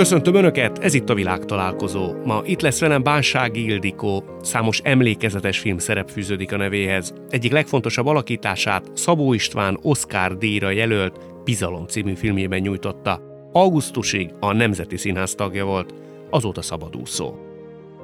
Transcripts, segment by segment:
Köszöntöm Önöket, ez itt a világtalálkozó. Ma itt lesz velem Bánsági Ildikó, számos emlékezetes film szerep fűződik a nevéhez. Egyik legfontosabb alakítását Szabó István Oscar díjra jelölt Bizalom című filmjében nyújtotta. Augusztusig a Nemzeti Színház tagja volt, azóta szabadúszó.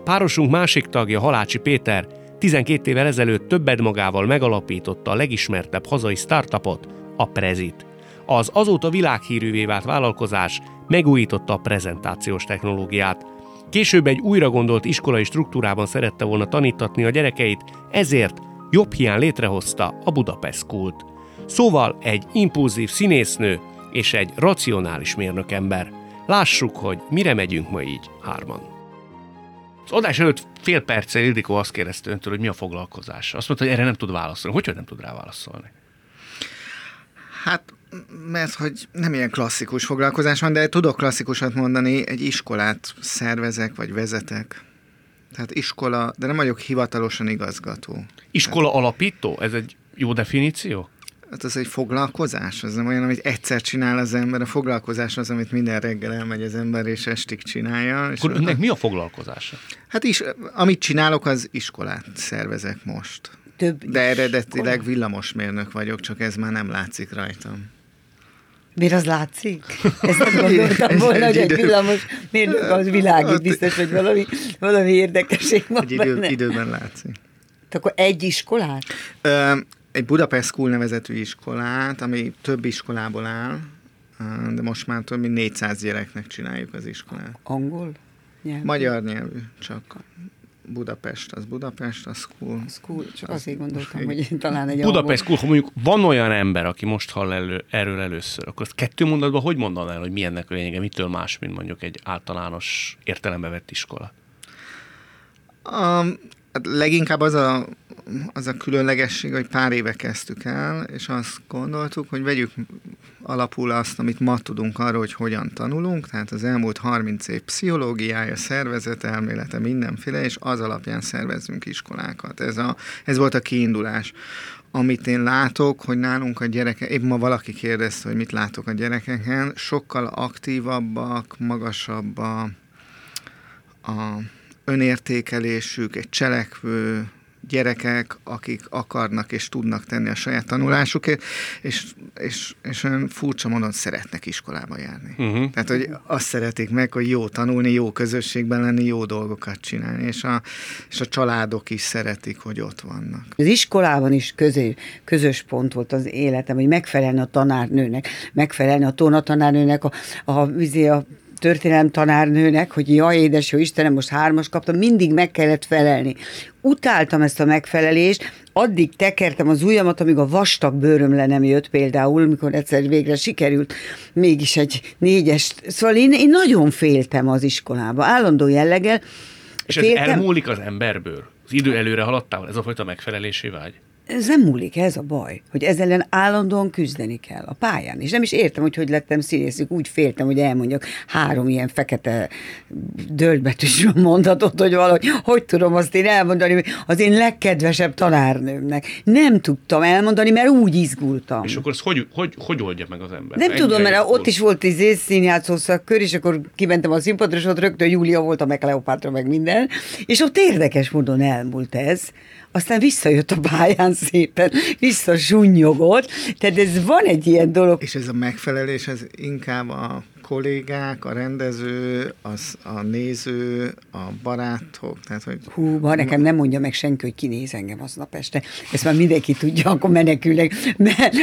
Párosunk másik tagja Halácsi Péter 12 évvel ezelőtt többed magával megalapította a legismertebb hazai startupot, a Prezit. Az azóta világhírűvé vált vállalkozás megújította a prezentációs technológiát. Később egy újra gondolt iskolai struktúrában szerette volna tanítatni a gyerekeit, ezért jobb hiány létrehozta a Budapest School-t. Szóval egy impulzív színésznő és egy racionális mérnökember. Lássuk, hogy mire megyünk ma így hárman. Az adás előtt fél perccel Ildikó azt kérdezte öntől, hogy mi a foglalkozás. Azt mondta, hogy erre nem tud válaszolni. Hogy, hogy nem tud rá válaszolni? Hát mert hogy nem ilyen klasszikus foglalkozás van, de tudok klasszikusat mondani, egy iskolát szervezek, vagy vezetek. Tehát iskola, de nem vagyok hivatalosan igazgató. Iskola alapító? Ez egy jó definíció? Hát az egy foglalkozás, az nem olyan, amit egyszer csinál az ember. A foglalkozás az, amit minden reggel elmegy az ember, és estig csinálja. És Akkor önnek mi a foglalkozása? Hát is, amit csinálok, az iskolát szervezek most. Több De eredetileg villamosmérnök vagyok, csak ez már nem látszik rajtam. Miért az látszik? Ezt nem gondoltam volna, hogy egy villamos mérnök az világít, biztos, hogy valami, valami érdekesség van Egy idő, benne. időben látszik. Te Akkor egy iskolát? Egy Budapest School nevezetű iskolát, ami több iskolából áll, de most már több mint 400 gyereknek csináljuk az iskolát. Angol? Nyelv? Magyar nyelvű, csak Budapest, az Budapest, az school. School, csak Az- azért gondoltam, hogy talán egy Budapest School, ha mondjuk van olyan ember, aki most hall elő, erről először, akkor azt kettő mondatban hogy mondaná el, hogy mi ennek a lényege, mitől más, mint mondjuk egy általános értelembe vett iskola? Um, hát leginkább az a, az a különlegesség, hogy pár éve kezdtük el, és azt gondoltuk, hogy vegyük alapul azt, amit ma tudunk arról, hogy hogyan tanulunk, tehát az elmúlt 30 év pszichológiája, szervezetelmélete, mindenféle, és az alapján szervezzünk iskolákat. Ez, a, ez volt a kiindulás. Amit én látok, hogy nálunk a gyerekek, épp ma valaki kérdezte, hogy mit látok a gyerekeken, sokkal aktívabbak, magasabb a, a önértékelésük, egy cselekvő gyerekek, akik akarnak és tudnak tenni a saját tanulásukért, és, és, és olyan furcsa módon szeretnek iskolába járni. Uh-huh. Tehát, hogy azt szeretik meg, hogy jó tanulni, jó közösségben lenni, jó dolgokat csinálni, és a, és a családok is szeretik, hogy ott vannak. Az iskolában is közé, közös pont volt az életem, hogy megfelelni a tanárnőnek, megfelelni a tonatanárnőnek, a, a, a, a történelem tanárnőnek, hogy jaj, édes jó Istenem, most hármas kaptam, mindig meg kellett felelni. Utáltam ezt a megfelelést, addig tekertem az ujjamat, amíg a vastag bőröm le nem jött például, mikor egyszer végre sikerült mégis egy négyes. Szóval én, én nagyon féltem az iskolába, állandó jelleggel. És ez elmúlik az emberből? Az idő előre haladtával ez a fajta megfelelési vágy? Ez nem múlik, ez a baj, hogy ezzel ellen állandóan küzdeni kell a pályán. És nem is értem, hogy hogy lettem színész, úgy féltem, hogy elmondjak három ilyen fekete döltbetűs mondatot, hogy valahogy hogy tudom azt én elmondani, az én legkedvesebb tanárnőmnek. Nem tudtam elmondani, mert úgy izgultam. És akkor ezt hogy, hogy, hogy oldja meg az ember? Nem tudom, mert ott is volt egy színjátszó szakkör, és akkor kimentem a színpadra, és ott rögtön Júlia volt, a meg Kleopátra, meg minden, és ott érdekes módon elmúlt ez. Aztán visszajött a pályán szépen, visszasúnyogott, tehát ez van egy ilyen dolog. És ez a megfelelés, ez inkább a kollégák, a rendező, az, a néző, a barátok, tehát hogy Hú, ha nekem nem mondja meg senki, hogy kinéz engem aznap este. Ezt már mindenki tudja, akkor menekülnek. Mert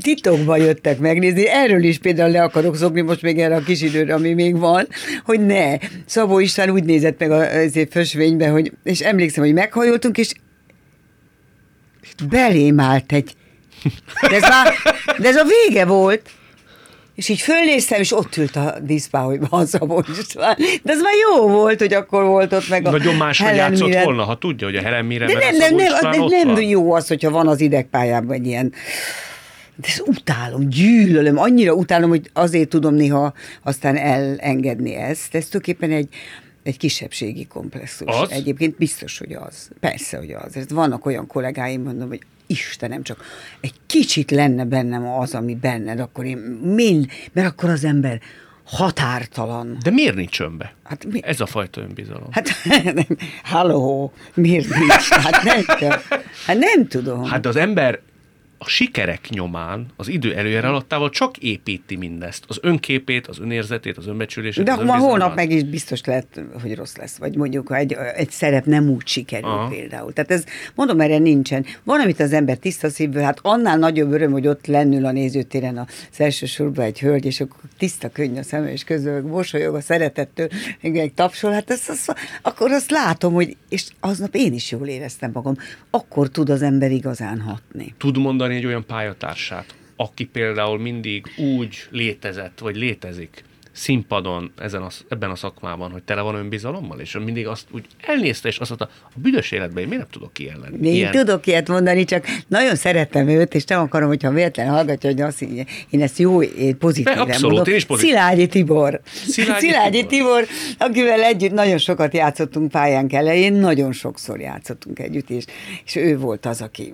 titokban jöttek megnézni. Erről is például le akarok szokni most még erre a kis időre, ami még van, hogy ne. Szabó István úgy nézett meg azért fösvénybe, hogy, és emlékszem, hogy meghajoltunk, és belém állt egy de ez, már, de ez a vége volt. És így fölnéztem, és ott ült a díszpáholyban a Szabó István. De ez már jó volt, hogy akkor volt ott meg a Nagyon máshogy Helen játszott Mirren. volna, ha tudja, hogy a Helen Mirren De nem, nem, nem, István nem, nem van. jó az, hogyha van az idegpályában egy ilyen... De ezt utálom, gyűlölöm, annyira utálom, hogy azért tudom néha aztán elengedni ezt. Ez tulajdonképpen egy, egy kisebbségi komplexus. Az? Egyébként biztos, hogy az. Persze, hogy az. Ez vannak olyan kollégáim, mondom, hogy Istenem, csak egy kicsit lenne bennem az, ami benned, akkor én mind, mert akkor az ember határtalan. De miért nincs önbe? Hát mi? Ez a fajta önbizalom. Hát, halló, miért nincs? Hát nem, hát nem tudom. Hát az ember a sikerek nyomán, az idő előjel alattával csak építi mindezt. Az önképét, az önérzetét, az önbecsülését, De az ma holnap meg is biztos lehet, hogy rossz lesz, vagy mondjuk ha egy, egy szerep nem úgy sikerül Aha. Például. Tehát ez, mondom, erre nincsen. Van, amit az ember tiszta szívből, hát annál nagyobb öröm, hogy ott lennül a nézőtéren az első sorban egy hölgy, és akkor tiszta könny a szeme, és közül mosolyog a szeretettől, meg egy tapsol, hát ez, az, akkor azt látom, hogy, és aznap én is jól éreztem magam. Akkor tud az ember igazán hatni. Tud mondani egy olyan pályatársát, aki például mindig úgy létezett, vagy létezik színpadon ezen a, ebben a szakmában, hogy tele van önbizalommal, és mindig azt úgy elnézte, és azt mondta, a büdös életben én miért nem tudok ilyen lenni? Én Ilyen. tudok ilyet mondani, csak nagyon szeretem őt, és nem akarom, hogyha véletlen hallgatja, hogy azt így, én ezt jó, én pozitíven De abszolút, mondom. én is pozitív. Szilágyi Tibor. Szilágyi Szilágyi Tibor. Tibor, akivel együtt nagyon sokat játszottunk pályánk elején, nagyon sokszor játszottunk együtt, és, és ő volt az, aki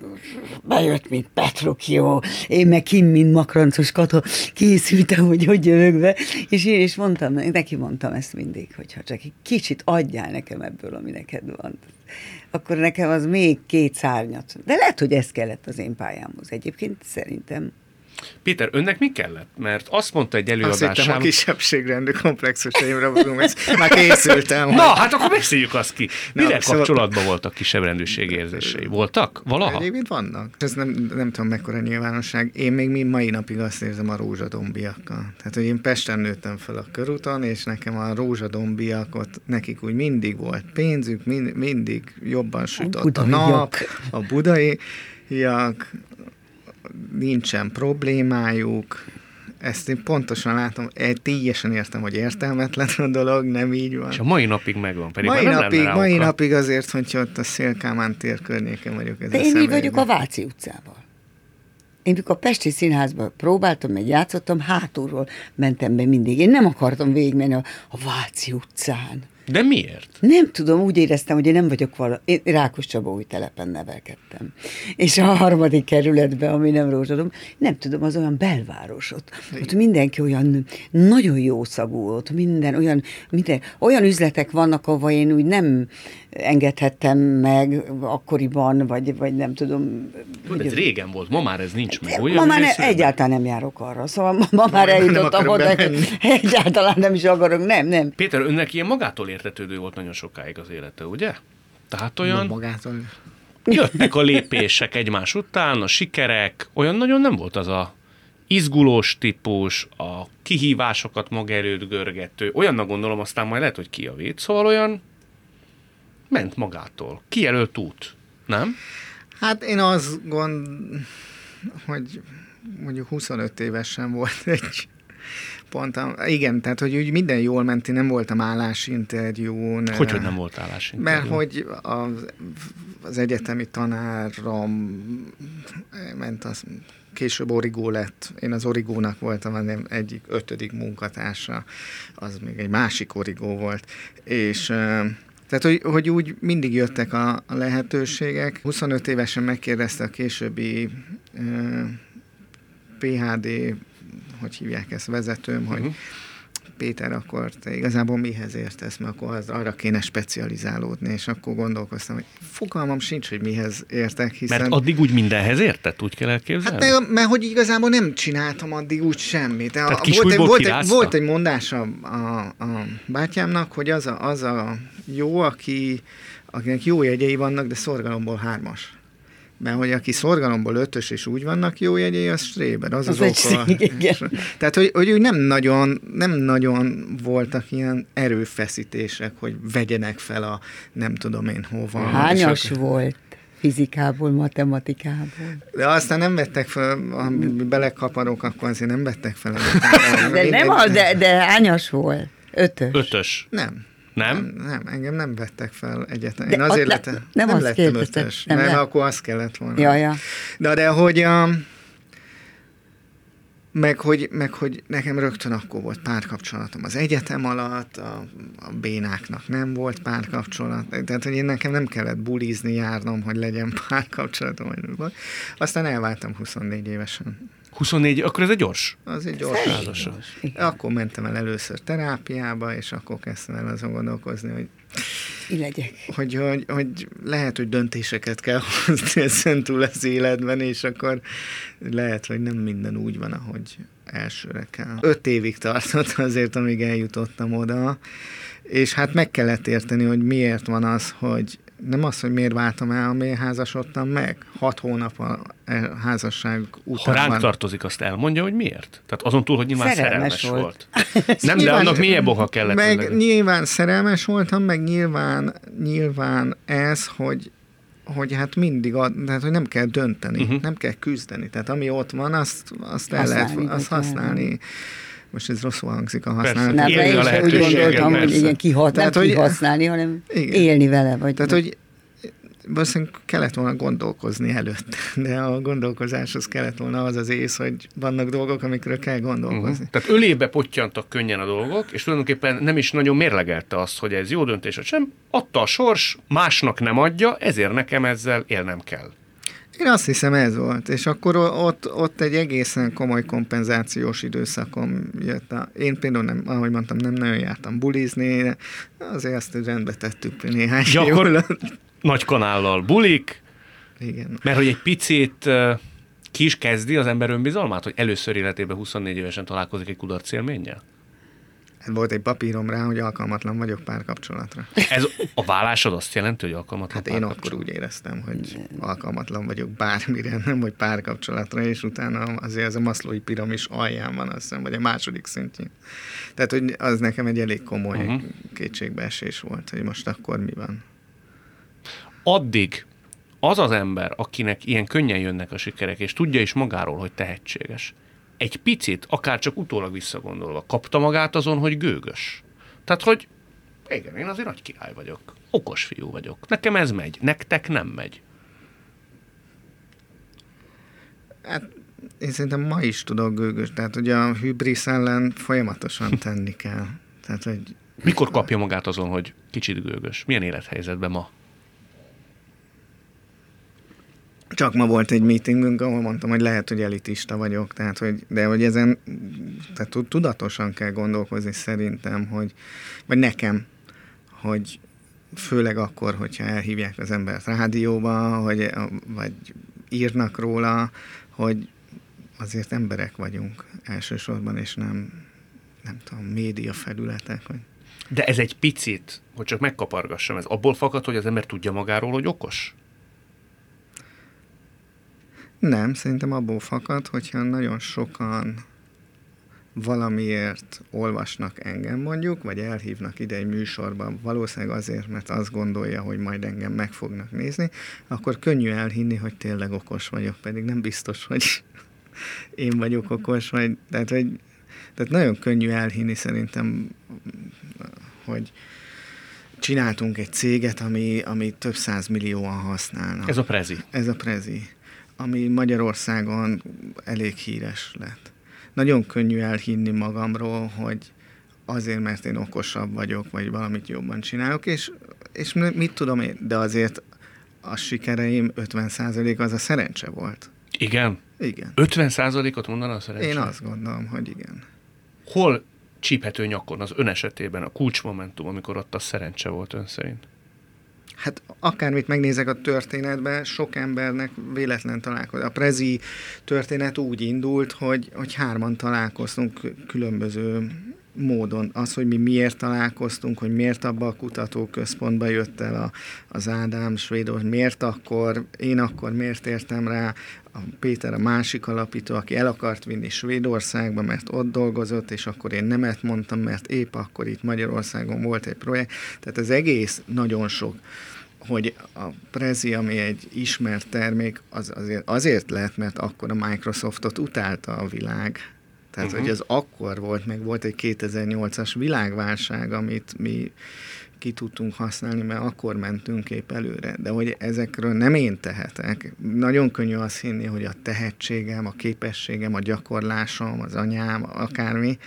bejött, mint Petrokio, én meg kim, mint makrancos kata, készültem, hogy hogy jövök be, és én is mondtam, neki mondtam ezt mindig, hogyha csak egy kicsit adjál nekem ebből, ami neked van. Akkor nekem az még két szárnyat. De lehet, hogy ez kellett az én pályámhoz. Egyébként szerintem. Péter, önnek mi kellett? Mert azt mondta egy Azt hittem a előadásán... kisebbségrendű komplexusaimra vagyunk, ezt már készültem. Na, hát akkor beszéljük azt ki. Mire szóval- kapcsolatban voltak kisebb rendőrség érzései? Voltak? Valaha? Egyébként vannak. Ez nem, nem tudom mekkora nyilvánosság. Én még mi mai napig azt érzem a rózsadombiakkal. Tehát, hogy én Pesten nőttem fel a körúton, és nekem a rózsadombiakot, nekik úgy mindig volt pénzük, mind, mindig jobban sütött a, budaiak. nap, a budaiak, nincsen problémájuk, ezt én pontosan látom, egy teljesen értem, hogy értelmetlen a dolog, nem így van. És a mai napig megvan. Pedig Mai már nem napig, mai napig azért, hogyha ott a Szélkámán tér környéken vagyok. Ez De én így vagyok a Váci utcával. Én mikor a Pesti Színházba próbáltam, meg játszottam, hátulról mentem be mindig. Én nem akartam végigmenni a, a Váci utcán. De miért? Nem tudom, úgy éreztem, hogy én nem vagyok vala. Én Rákos Csaba új telepen nevelkedtem. És a harmadik kerületben, ami nem rózsadom, nem tudom, az olyan belváros ott. Ott mindenki olyan nagyon jó szagú, ott minden olyan, minden, olyan üzletek vannak, ahova én úgy nem engedhettem meg akkoriban, vagy, vagy nem tudom. Tudod, ez régen volt, ma már ez nincs meg. Ma már ne, egyáltalán nem járok arra, szóval ma, ma már nem eljutottam oda, hogy egyáltalán nem is akarok, nem, nem. Péter, önnek ilyen magától értetődő volt nagyon sokáig az élete, ugye? Tehát olyan Magától. jöttek a lépések egymás után, a sikerek, olyan nagyon nem volt az a izgulós típus, a kihívásokat maga előtt görgető, olyannak gondolom, aztán majd lehet, hogy kijavít, szóval olyan ment magától. Kijelölt út, nem? Hát én azt gond, hogy mondjuk 25 évesen volt egy pontom. Igen, tehát, hogy úgy minden jól ment, én nem voltam állásinterjún. Hogy, hogy nem volt állás? Mert hogy az, az egyetemi tanárom ment az később origó lett. Én az origónak voltam az egyik ötödik munkatársa, az még egy másik origó volt. És tehát, hogy, hogy úgy mindig jöttek a, a lehetőségek. 25 évesen megkérdezte a későbbi ö, PHD, hogy hívják ezt, vezetőm, hogy Mhm. Péter, akkor te igazából mihez értesz, mert akkor az, arra kéne specializálódni, és akkor gondolkoztam, hogy fogalmam sincs, hogy mihez értek, hiszen... Mert addig úgy mindenhez értett, úgy kell elképzelni? Hát mert, mert hogy igazából nem csináltam addig úgy semmit. Tehát volt, egy, volt, egy, volt egy mondás a, a, a bátyámnak, hogy az a, az a jó, aki, akinek jó jegyei vannak, de szorgalomból hármas. Mert hogy aki szorgalomból ötös és úgy vannak jó jegyei, az stréber, az az, Az oka. szíg, igen. Tehát, hogy, hogy úgy nem nagyon, nem nagyon voltak ilyen erőfeszítések, hogy vegyenek fel a nem tudom én hova. Hányas És akkor- volt fizikából, matematikából? De aztán nem vettek fel, ha belekaparok, akkor azért nem vettek fel. De nem de, de hányas volt? Ötös. Ötös. Nem. Nem? Nem, nem, engem nem vettek fel egyetem. De Én azért ott le- lettem, nem nem, azt lettem kérdeztem, ötös, nem nem, mert le- akkor azt kellett volna. Ja, ja. De, de hogy a, meg hogy, meg hogy nekem rögtön akkor volt párkapcsolatom az egyetem alatt, a, a bénáknak nem volt párkapcsolat, tehát hogy én nekem nem kellett bulizni, járnom, hogy legyen párkapcsolatom. Aztán elváltam 24 évesen. 24, akkor ez egy gyors. Az egy gyors Százasan. Akkor mentem el először terápiába, és akkor kezdtem el azon gondolkozni, hogy legyek. hogy, hogy, hogy lehet, hogy döntéseket kell hozni ezen túl az életben, és akkor lehet, hogy nem minden úgy van, ahogy elsőre kell. Öt évig tartott azért, amíg eljutottam oda, és hát meg kellett érteni, hogy miért van az, hogy nem az, hogy miért váltam el, miért házasodtam meg. Hat hónap a e- házasság Ha után ránk van. tartozik, azt elmondja, hogy miért? Tehát azon túl, hogy nyilván szerelmes, Szerelmes volt. volt. Nem, de Nyilván- annak milyen oka kellett Meg volna? nyilván szerelmes voltam, meg nyilván, nyilván ez, hogy hogy hát mindig, ad, tehát hogy nem kell dönteni, uh-huh. nem kell küzdeni. Tehát ami ott van, azt, azt el lehet azt használni. Most ez rosszul hangzik a Persze. használat. Nem, Élni a úgy gondoltam, hogy persze. igen, kihat, Tehát, nem hogy- kihasználni, hanem Igen. élni vele. Vagy Tehát, hogy valószínűleg kellett volna gondolkozni előtt, de a gondolkozáshoz kellett volna az az ész, hogy vannak dolgok, amikről kell gondolkozni. Uh-huh. Tehát ölébe pottyantak könnyen a dolgok, és tulajdonképpen nem is nagyon mérlegelte azt, hogy ez jó döntés, vagy sem. Adta a sors, másnak nem adja, ezért nekem ezzel élnem kell. Én azt hiszem ez volt, és akkor ott, ott egy egészen komoly kompenzációs időszakom jött. A, én például nem, ahogy mondtam, nem nagyon jártam bulizni, de azért azt rendbe tettük néhány Gyakor-. Nagy kanállal bulik, Igen. mert hogy egy picit ki is kezdi az ember önbizalmát, hogy először életében 24 évesen találkozik egy kudarc élménnyel? Volt egy papírom rá, hogy alkalmatlan vagyok párkapcsolatra. Ez a vállásod azt jelenti, hogy alkalmatlan Hát én akkor úgy éreztem, hogy alkalmatlan vagyok bármire, nem vagy párkapcsolatra, és utána azért az a maszlói piramis alján van, azt hiszem, vagy a második szintjén. Tehát, hogy az nekem egy elég komoly uh-huh. kétségbeesés volt, hogy most akkor mi van. addig az az ember, akinek ilyen könnyen jönnek a sikerek, és tudja is magáról, hogy tehetséges, egy picit, akár csak utólag visszagondolva, kapta magát azon, hogy gőgös. Tehát, hogy igen, én azért nagy király vagyok. Okos fiú vagyok. Nekem ez megy, nektek nem megy. Hát én szerintem ma is tudok gőgös, tehát ugye a hübrisz ellen folyamatosan tenni kell. Tehát, hogy Mikor kapja magát azon, hogy kicsit gőgös? Milyen élethelyzetben ma? Csak ma volt egy meetingünk, ahol mondtam, hogy lehet, hogy elitista vagyok, tehát, hogy, de hogy ezen tehát tud- tudatosan kell gondolkozni szerintem, hogy, vagy nekem, hogy főleg akkor, hogyha elhívják az embert rádióba, hogy, vagy írnak róla, hogy azért emberek vagyunk elsősorban, és nem, nem tudom, média felületek, vagy De ez egy picit, hogy csak megkapargassam, ez abból fakad, hogy az ember tudja magáról, hogy okos? Nem, szerintem abból fakad, hogyha nagyon sokan valamiért olvasnak engem mondjuk, vagy elhívnak ide egy műsorba, valószínűleg azért, mert azt gondolja, hogy majd engem meg fognak nézni, akkor könnyű elhinni, hogy tényleg okos vagyok, pedig nem biztos, hogy én vagyok okos, vagy, tehát, hogy, tehát nagyon könnyű elhinni szerintem, hogy csináltunk egy céget, ami, ami több száz millióan használnak. Ez a prezi. Ez a Prezi, ami Magyarországon elég híres lett. Nagyon könnyű elhinni magamról, hogy azért, mert én okosabb vagyok, vagy valamit jobban csinálok, és, és mit tudom én, de azért a sikereim 50% az a szerencse volt. Igen. Igen. 50%-ot mondaná a szerencsé? Én azt gondolom, hogy igen. Hol csíphető nyakon az ön esetében a kulcsmomentum, amikor ott a szerencse volt ön szerint? Hát akármit megnézek a történetben, sok embernek véletlen találkozik. A Prezi történet úgy indult, hogy, hogy hárman találkoztunk különböző módon. Az, hogy mi miért találkoztunk, hogy miért abba a kutatóközpontba jött el a, az Ádám Svédor, miért akkor, én akkor miért értem rá, a Péter a másik alapító, aki el akart vinni Svédországba, mert ott dolgozott, és akkor én nemet mondtam, mert épp akkor itt Magyarországon volt egy projekt. Tehát az egész nagyon sok hogy a Prezi, ami egy ismert termék, az azért, azért lett, mert akkor a Microsoftot utálta a világ. Tehát, uh-huh. hogy az akkor volt, meg volt egy 2008-as világválság, amit mi ki tudtunk használni, mert akkor mentünk épp előre. De hogy ezekről nem én tehetek. Nagyon könnyű azt hinni, hogy a tehetségem, a képességem, a gyakorlásom, az anyám, akármi,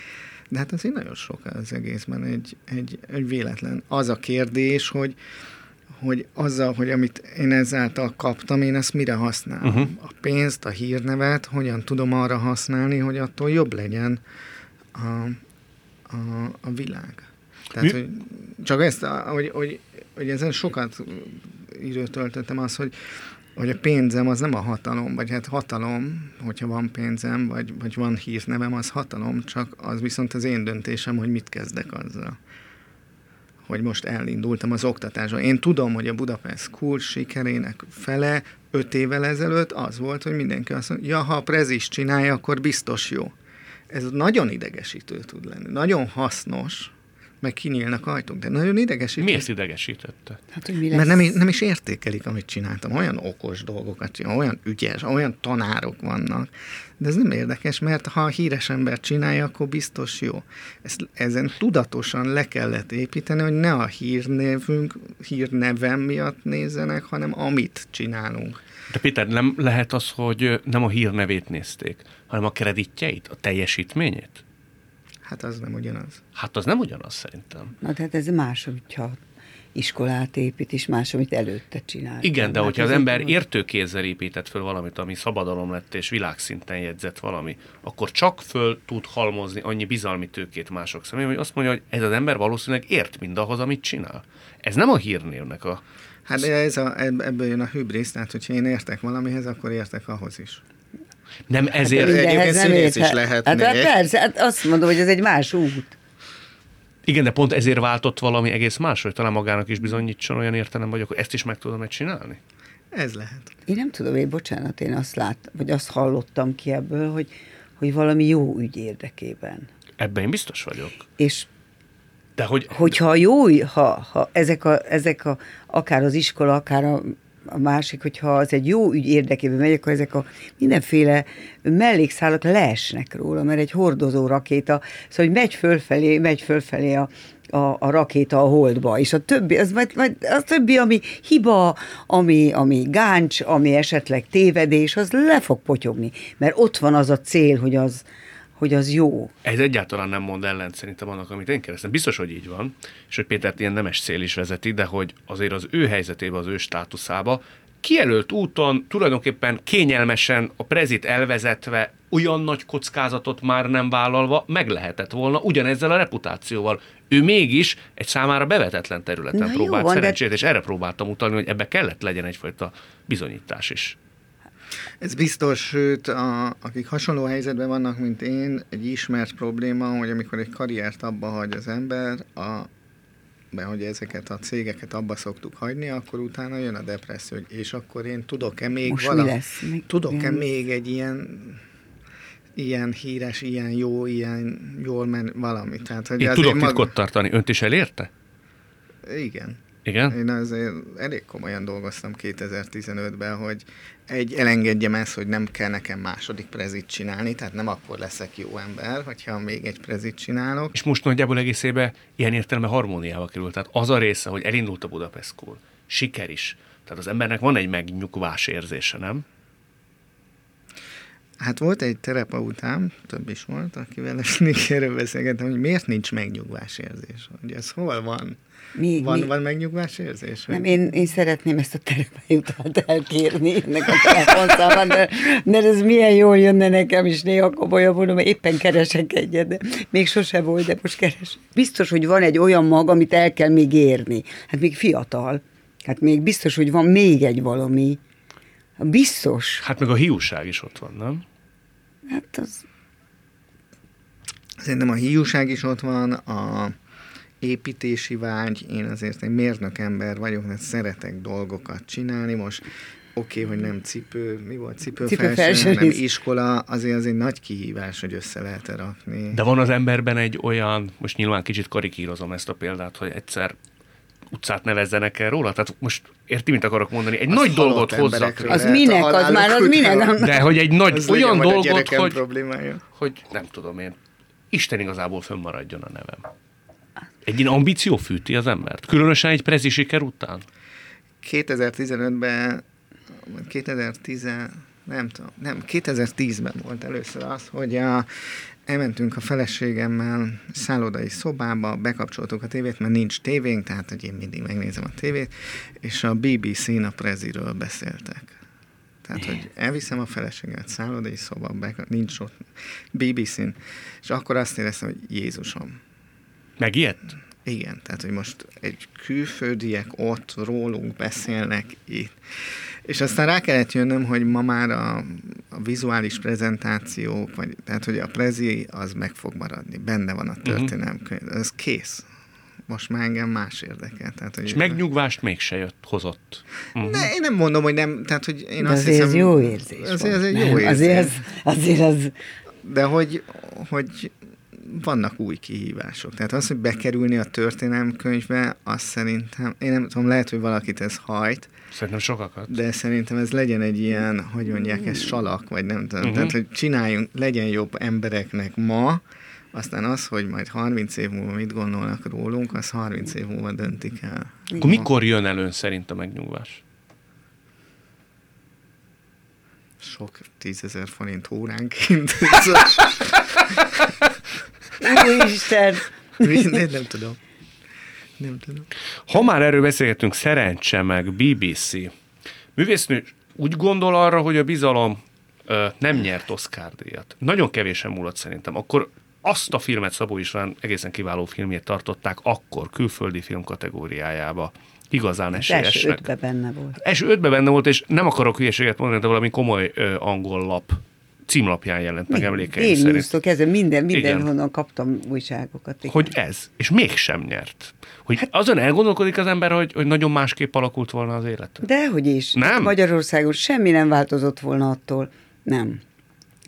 de hát azért nagyon sok az egészben egy, egy, egy véletlen. Az a kérdés, hogy hogy azzal, hogy amit én ezáltal kaptam, én ezt mire használom. Uh-huh. A pénzt, a hírnevet, hogyan tudom arra használni, hogy attól jobb legyen a, a, a világ. Tehát, hogy csak ezt, hogy, hogy, hogy ezen sokat időt töltöttem az, hogy, hogy a pénzem az nem a hatalom, vagy hát hatalom, hogyha van pénzem, vagy, vagy van hírnevem, az hatalom, csak az viszont az én döntésem, hogy mit kezdek azzal hogy most elindultam az oktatásba. Én tudom, hogy a Budapest School sikerének fele öt évvel ezelőtt az volt, hogy mindenki azt mondja, ja, ha a prezis csinálja, akkor biztos jó. Ez nagyon idegesítő tud lenni. Nagyon hasznos, meg kinyílnak ajtók, de nagyon idegesített. Miért idegesítette? Hát, hogy mi lesz? Mert nem, nem is értékelik, amit csináltam. Olyan okos dolgokat csinálom, olyan ügyes, olyan tanárok vannak. De ez nem érdekes, mert ha a híres ember csinálja, akkor biztos jó. Ezt, ezen tudatosan le kellett építeni, hogy ne a hírnevünk, hírnevem miatt nézzenek, hanem amit csinálunk. De Péter, nem lehet az, hogy nem a hírnevét nézték, hanem a kreditjeit, a teljesítményét? Hát az nem ugyanaz. Hát az nem ugyanaz szerintem. Na tehát ez más, hogyha iskolát épít, és más, amit előtte csinál. Igen, de hát hogyha az ember értőkézzel épített föl valamit, ami szabadalom lett és világszinten jegyzett valami, akkor csak föl tud halmozni annyi bizalmi tőkét mások szemében, hogy azt mondja, hogy ez az ember valószínűleg ért mindahhoz, amit csinál. Ez nem a hírnévnek a... Hát ez a, ebből jön a hübrisz, tehát hogyha én értek valamihez, akkor értek ahhoz is. Nem ezért... Hát, egyébként nem színész is lehet hát, hát persze, hát azt mondom, hogy ez egy más út. Igen, de pont ezért váltott valami egész más, hogy talán magának is bizonyítson olyan értelem vagy, akkor ezt is meg tudom egy csinálni? Ez lehet. Én nem tudom, én bocsánat, én azt lát, vagy azt hallottam ki ebből, hogy, hogy valami jó ügy érdekében. Ebben én biztos vagyok. És de hogy... Hogyha jó, ha, ha ezek, a, ezek a, akár az iskola, akár a a másik, hogyha az egy jó ügy érdekében megy, akkor ezek a mindenféle mellékszálak leesnek róla, mert egy hordozó rakéta, szóval hogy megy fölfelé, megy fölfelé a, a, a rakéta a holdba, és a többi, az majd, majd a többi, ami hiba, ami, ami gáncs, ami esetleg tévedés, az le fog potyogni, mert ott van az a cél, hogy az, hogy az jó. Ez egyáltalán nem mond ellent szerintem annak, amit én kérdeztem. Biztos, hogy így van, és hogy Pétert ilyen nemes cél is vezeti, de hogy azért az ő helyzetébe, az ő státuszába kijelölt úton, tulajdonképpen kényelmesen a prezit elvezetve, olyan nagy kockázatot már nem vállalva meg lehetett volna ugyanezzel a reputációval. Ő mégis egy számára bevetetlen területen Na próbált jó, szerencsét, de... és erre próbáltam utalni, hogy ebbe kellett legyen egyfajta bizonyítás is. Ez biztos, sőt, a, akik hasonló helyzetben vannak, mint én, egy ismert probléma, hogy amikor egy karriert abba hagy az ember, a, mert hogy ezeket a cégeket abba szoktuk hagyni, akkor utána jön a depresszió, és akkor én tudok-e még Most valami, lesz? Még, tudok-e még egy ilyen ilyen híres, ilyen jó, ilyen jól men valami. Tehát, hogy én tudok titkot mag... tartani. Önt is elérte? Igen. Igen? Én azért elég komolyan dolgoztam 2015-ben, hogy egy elengedjem ezt, hogy nem kell nekem második prezit csinálni, tehát nem akkor leszek jó ember, hogyha még egy prezit csinálok. És most nagyjából egészébe ilyen értelme harmóniába került. Tehát az a része, hogy elindult a Budapest School, siker is. Tehát az embernek van egy megnyugvás érzése, nem? Hát volt egy terapeutám, több is volt, akivel ezt erről beszélgettem, hogy miért nincs megnyugvás érzés, hogy ez hol van. Mi, van, mi? van megnyugvás érzés? Nem, én, én szeretném ezt a terapeutat elkérni ennek a telefonszámát, de, de ez milyen jól jönne nekem is néha komolyan mondom, mert éppen keresek egyet, de még sose volt, de most keres. Biztos, hogy van egy olyan mag, amit el kell még érni. Hát még fiatal. Hát még biztos, hogy van még egy valami. Biztos. Hát meg a hiúság is ott van, nem? Hát az... Szerintem a hiúság is ott van, a építési vágy, én azért egy mérnök ember vagyok, mert szeretek dolgokat csinálni, most oké, okay, hogy nem cipő, mi volt? Cipő, cipő felső, hanem iskola, azért az egy nagy kihívás, hogy össze lehet rakni. De van az emberben egy olyan, most nyilván kicsit karikírozom ezt a példát, hogy egyszer utcát nevezzenek el róla? Tehát most érti, mit akarok mondani? Egy az nagy dolgot hozzak. Az minek? Az már az minek? De hogy egy nagy az olyan dolgot, hogy, hogy nem tudom én, Isten igazából fönnmaradjon a nevem. Egy ilyen ambíció fűti az embert? Különösen egy prezi siker után? 2015-ben, 2010, nem tudom, nem, 2010-ben volt először az, hogy a, elmentünk a feleségemmel szállodai szobába, bekapcsoltuk a tévét, mert nincs tévénk, tehát hogy én mindig megnézem a tévét, és a BBC-n a preziről beszéltek. Tehát, hogy elviszem a feleségemet szállodai szoba, nincs ott BBC-n, és akkor azt éreztem, hogy Jézusom. Megijedt? Igen, tehát, hogy most egy külföldiek ott rólunk beszélnek itt. És aztán rá kellett jönnöm, hogy ma már a, a vizuális prezentációk, vagy, tehát hogy a prezi az meg fog maradni, benne van a Mhm. történelmkönyv, ez kész. Most már engem más érdekel. Tehát, hogy És megnyugvást mégse jött, hozott. Uh-huh. Ne, én nem mondom, hogy nem, tehát hogy én De azt azért hiszem... ez jó érzés Azért volt, ez egy jó érzés. Azért az, azért az De hogy, hogy vannak új kihívások. Tehát az, hogy bekerülni a történelmkönyvbe, azt szerintem, én nem tudom, lehet, hogy valakit ez hajt, Szerintem sokakat. de szerintem ez legyen egy ilyen, hogy mondják, ez salak, vagy nem tudom. Uh-huh. Tehát, hogy csináljunk, legyen jobb embereknek ma, aztán az, hogy majd 30 év múlva mit gondolnak rólunk, az 30 év múlva döntik el. Akkor mikor jön elő szerint a megnyugvás? Sok tízezer forint óránként. Úristen! nem, nem tudom. Nem tudom. Ha már erről beszélgetünk, szerencse meg BBC. Művésznő úgy gondol arra, hogy a bizalom ö, nem nyert Oscar díjat. Nagyon kevésen múlott szerintem. Akkor azt a filmet Szabó István egészen kiváló filmjét tartották akkor külföldi film kategóriájába. Igazán esélyesnek. ötbe benne volt. Első ötben benne volt, és nem akarok hülyeséget mondani, de valami komoly ö, angol lap címlapján jelent meg emlékeim Én szerint. newstól kezdve minden, Igen. mindenhonnan kaptam újságokat. igen. Hogy ez, és mégsem nyert. Hogy hát, azon elgondolkodik az ember, hogy, hogy nagyon másképp alakult volna az élet. Dehogy is. Nem? Magyarországon semmi nem változott volna attól. Nem.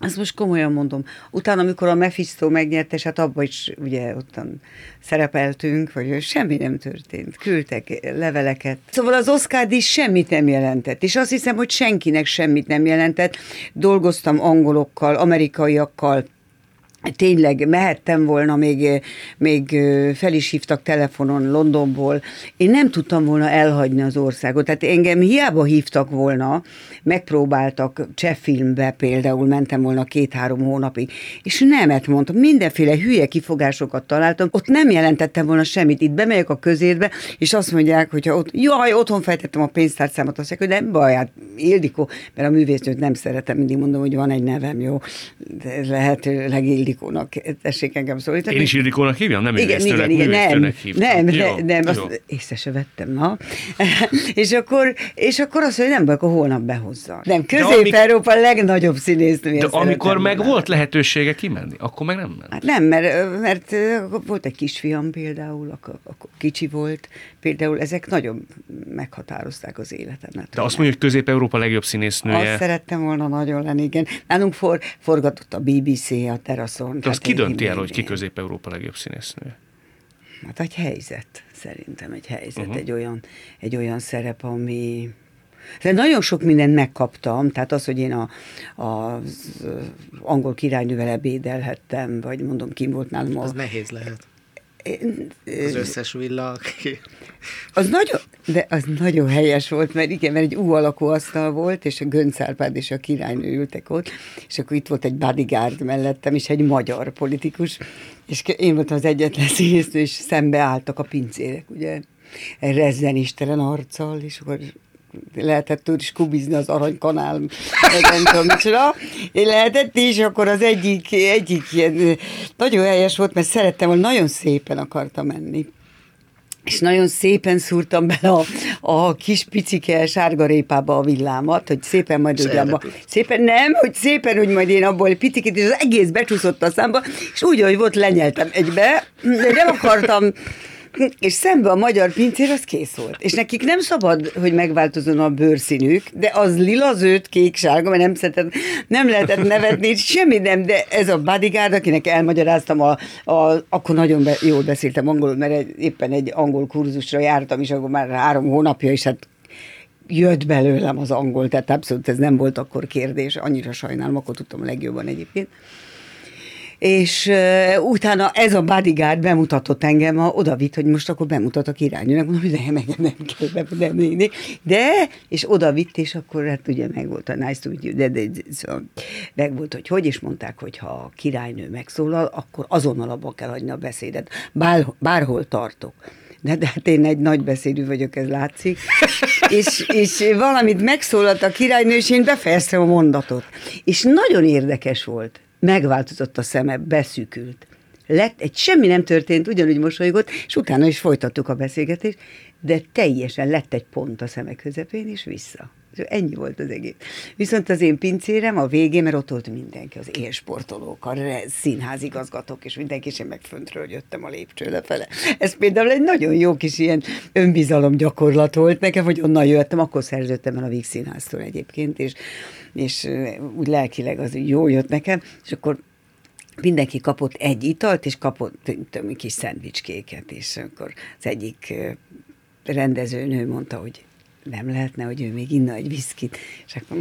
Azt most komolyan mondom. Utána, amikor a Mephisto megnyerte, hát abban is ugye ottan szerepeltünk, vagy semmi nem történt. Küldtek leveleket. Szóval az Oscar díj semmit nem jelentett, és azt hiszem, hogy senkinek semmit nem jelentett. Dolgoztam angolokkal, amerikaiakkal, Tényleg mehettem volna, még, még fel is hívtak telefonon Londonból. Én nem tudtam volna elhagyni az országot. Tehát engem hiába hívtak volna, megpróbáltak cseh filmbe például, mentem volna két-három hónapig, és nemet mondtam, mindenféle hülye kifogásokat találtam, ott nem jelentettem volna semmit. Itt bemegyek a közérbe, és azt mondják, hogy ott, jaj, otthon fejtettem a pénztárcámat, azt mondják, hogy nem baj, hát Ildikó, mert a művésznőt nem szeretem, mindig mondom, hogy van egy nevem, jó, de lehetőleg Ildikónak tessék engem szólítani. Én is Ildikónak hívjam, nem Igen, igen, igen, nem, hívtam. nem, Jó, ne, nem, jó. azt észre se vettem, na. és, akkor, és akkor azt mondja, hogy nem baj, akkor holnap behozza. Nem, Közép-Európa legnagyobb színésznője De amikor meg volna. volt lehetősége kimenni, akkor meg nem ment. Hát nem, mert, mert volt egy kisfiam például, akkor, akkor kicsi volt, például ezek nagyon meghatározták az életemet. De azt mondja, hogy Közép-Európa legjobb színésznője. Azt szerettem volna nagyon lenni, igen. Nálunk for, forgatott a BBC a teraszon. De azt Tehát ki dönti el, hogy ki Közép-Európa legjobb színésznője? Hát egy helyzet, szerintem egy helyzet, uh-huh. egy, olyan, egy olyan szerep, ami... De nagyon sok mindent megkaptam, tehát az, hogy én a, a, az angol királynővel ebédelhettem, vagy mondom, kim volt nálam a... Az nehéz lehet. Az összes villa, Az nagyon, de az nagyon helyes volt, mert igen, mert egy U alakú asztal volt, és a Gönc Árpád és a királynő ültek ott, és akkor itt volt egy bodyguard mellettem, és egy magyar politikus, és én voltam az egyetlen színésznő, és szembe álltak a pincérek, ugye, rezzen istenen arccal, és akkor lehetett ott is kubizni az aranykanál, meg nem tudom micsoda. Lehetett, és akkor az egyik, egyik ilyen, nagyon helyes volt, mert szerettem volna, nagyon szépen akartam menni. És nagyon szépen szúrtam bele a, a kis picike sárgarépába a villámat, hogy szépen majd ugye abba, szépen nem, hogy szépen, hogy majd én abból picit, és az egész becsúszott a számba, és úgy, ahogy volt, lenyeltem egybe, de nem akartam, és szembe a magyar pincér, az kész volt. És nekik nem szabad, hogy megváltozzon a bőrszínük, de az lila, zöld, kék, sárga, mert nem, szeretett, nem lehetett nevetni, semmi nem, de ez a bodyguard, akinek elmagyaráztam, a, a, akkor nagyon be, jól beszéltem angolul, mert egy, éppen egy angol kurzusra jártam, és akkor már három hónapja, és hát jött belőlem az angol, tehát abszolút ez nem volt akkor kérdés, annyira sajnálom, akkor tudtam a legjobban egyébként. És uh, utána ez a bodyguard bemutatott engem, a, oda vitt, hogy most akkor bemutat a királynőnek, mondom, hogy de meg nem kell bemutatni, de, és oda vitt, és akkor hát ugye meg volt a nice to meet you, de, de, de szóval meg volt, hogy hogy, és mondták, hogy ha a királynő megszólal, akkor azonnal abba kell hagyni a beszédet, bár, bárhol tartok. De, de hát én egy nagy beszédű vagyok, ez látszik. és, és valamit megszólalt a királynő, és én befejeztem a mondatot. És nagyon érdekes volt. Megváltozott a szeme, beszűkült. Lett, egy semmi nem történt, ugyanúgy mosolygott, és utána is folytattuk a beszélgetést, de teljesen lett egy pont a szemek közepén, és vissza. Ennyi volt az egész. Viszont az én pincérem a végén, mert ott volt mindenki, az élsportolók, a színházigazgatók, és mindenki, és én meg föntről jöttem a lépcső lefele. Ez például egy nagyon jó kis ilyen önbizalom gyakorlat volt nekem, hogy onnan jöttem, akkor szerződtem el a Víg Színháztól egyébként, és, és úgy lelkileg az jó jött nekem, és akkor mindenki kapott egy italt, és kapott tudom, kis szendvicskéket, és akkor az egyik rendezőnő mondta, hogy nem lehetne, hogy ő még inna egy viszkit, és akkor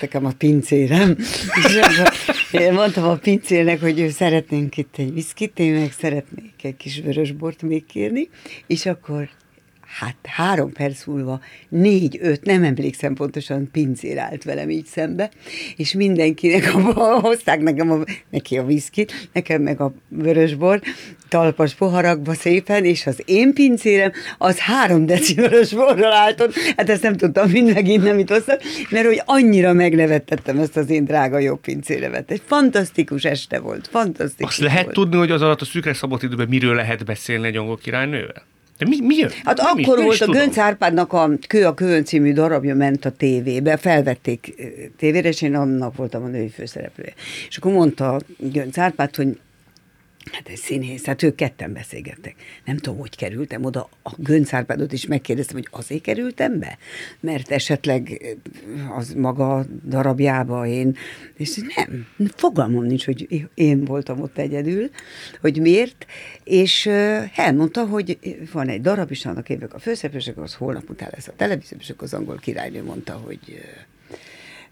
nekem a pincérem, és akkor mondtam a pincérnek, hogy ő szeretnénk itt egy viszkit, én meg szeretnék egy kis vörösbort még kérni, és akkor hát három perc múlva négy-öt, nem emlékszem pontosan, pincér állt velem így szembe, és mindenkinek a, hozták nekem a, neki a viszkit, nekem meg a vörösbor, talpas poharakba szépen, és az én pincérem az három deci vörösborral állt ott, hát ezt nem tudtam mind megint nem itt hoztam, mert hogy annyira megnevettettem ezt az én drága jó pincéremet. Egy fantasztikus este volt, fantasztikus Azt lehet volt. tudni, hogy az alatt a szűkre szabott időben miről lehet beszélni egy angol királynővel? De mi, mi jön? Hát nem akkor is, volt a tudom. Gönc Árpádnak a Kő a Kőn című darabja ment a tévébe, felvették ö, tévére, és én annak voltam a női főszereplője. És akkor mondta Gönc Árpád, hogy Hát egy színész, hát ők ketten beszélgettek. Nem tudom, hogy kerültem oda. A Gönc Árpádot is megkérdeztem, hogy azért kerültem be? Mert esetleg az maga darabjába én, és nem, fogalmam nincs, hogy én voltam ott egyedül, hogy miért, és uh, elmondta, hogy van egy darab, és annak évek a főszereplősök, az holnap után lesz a televízió, és akkor az angol királynő mondta, hogy uh,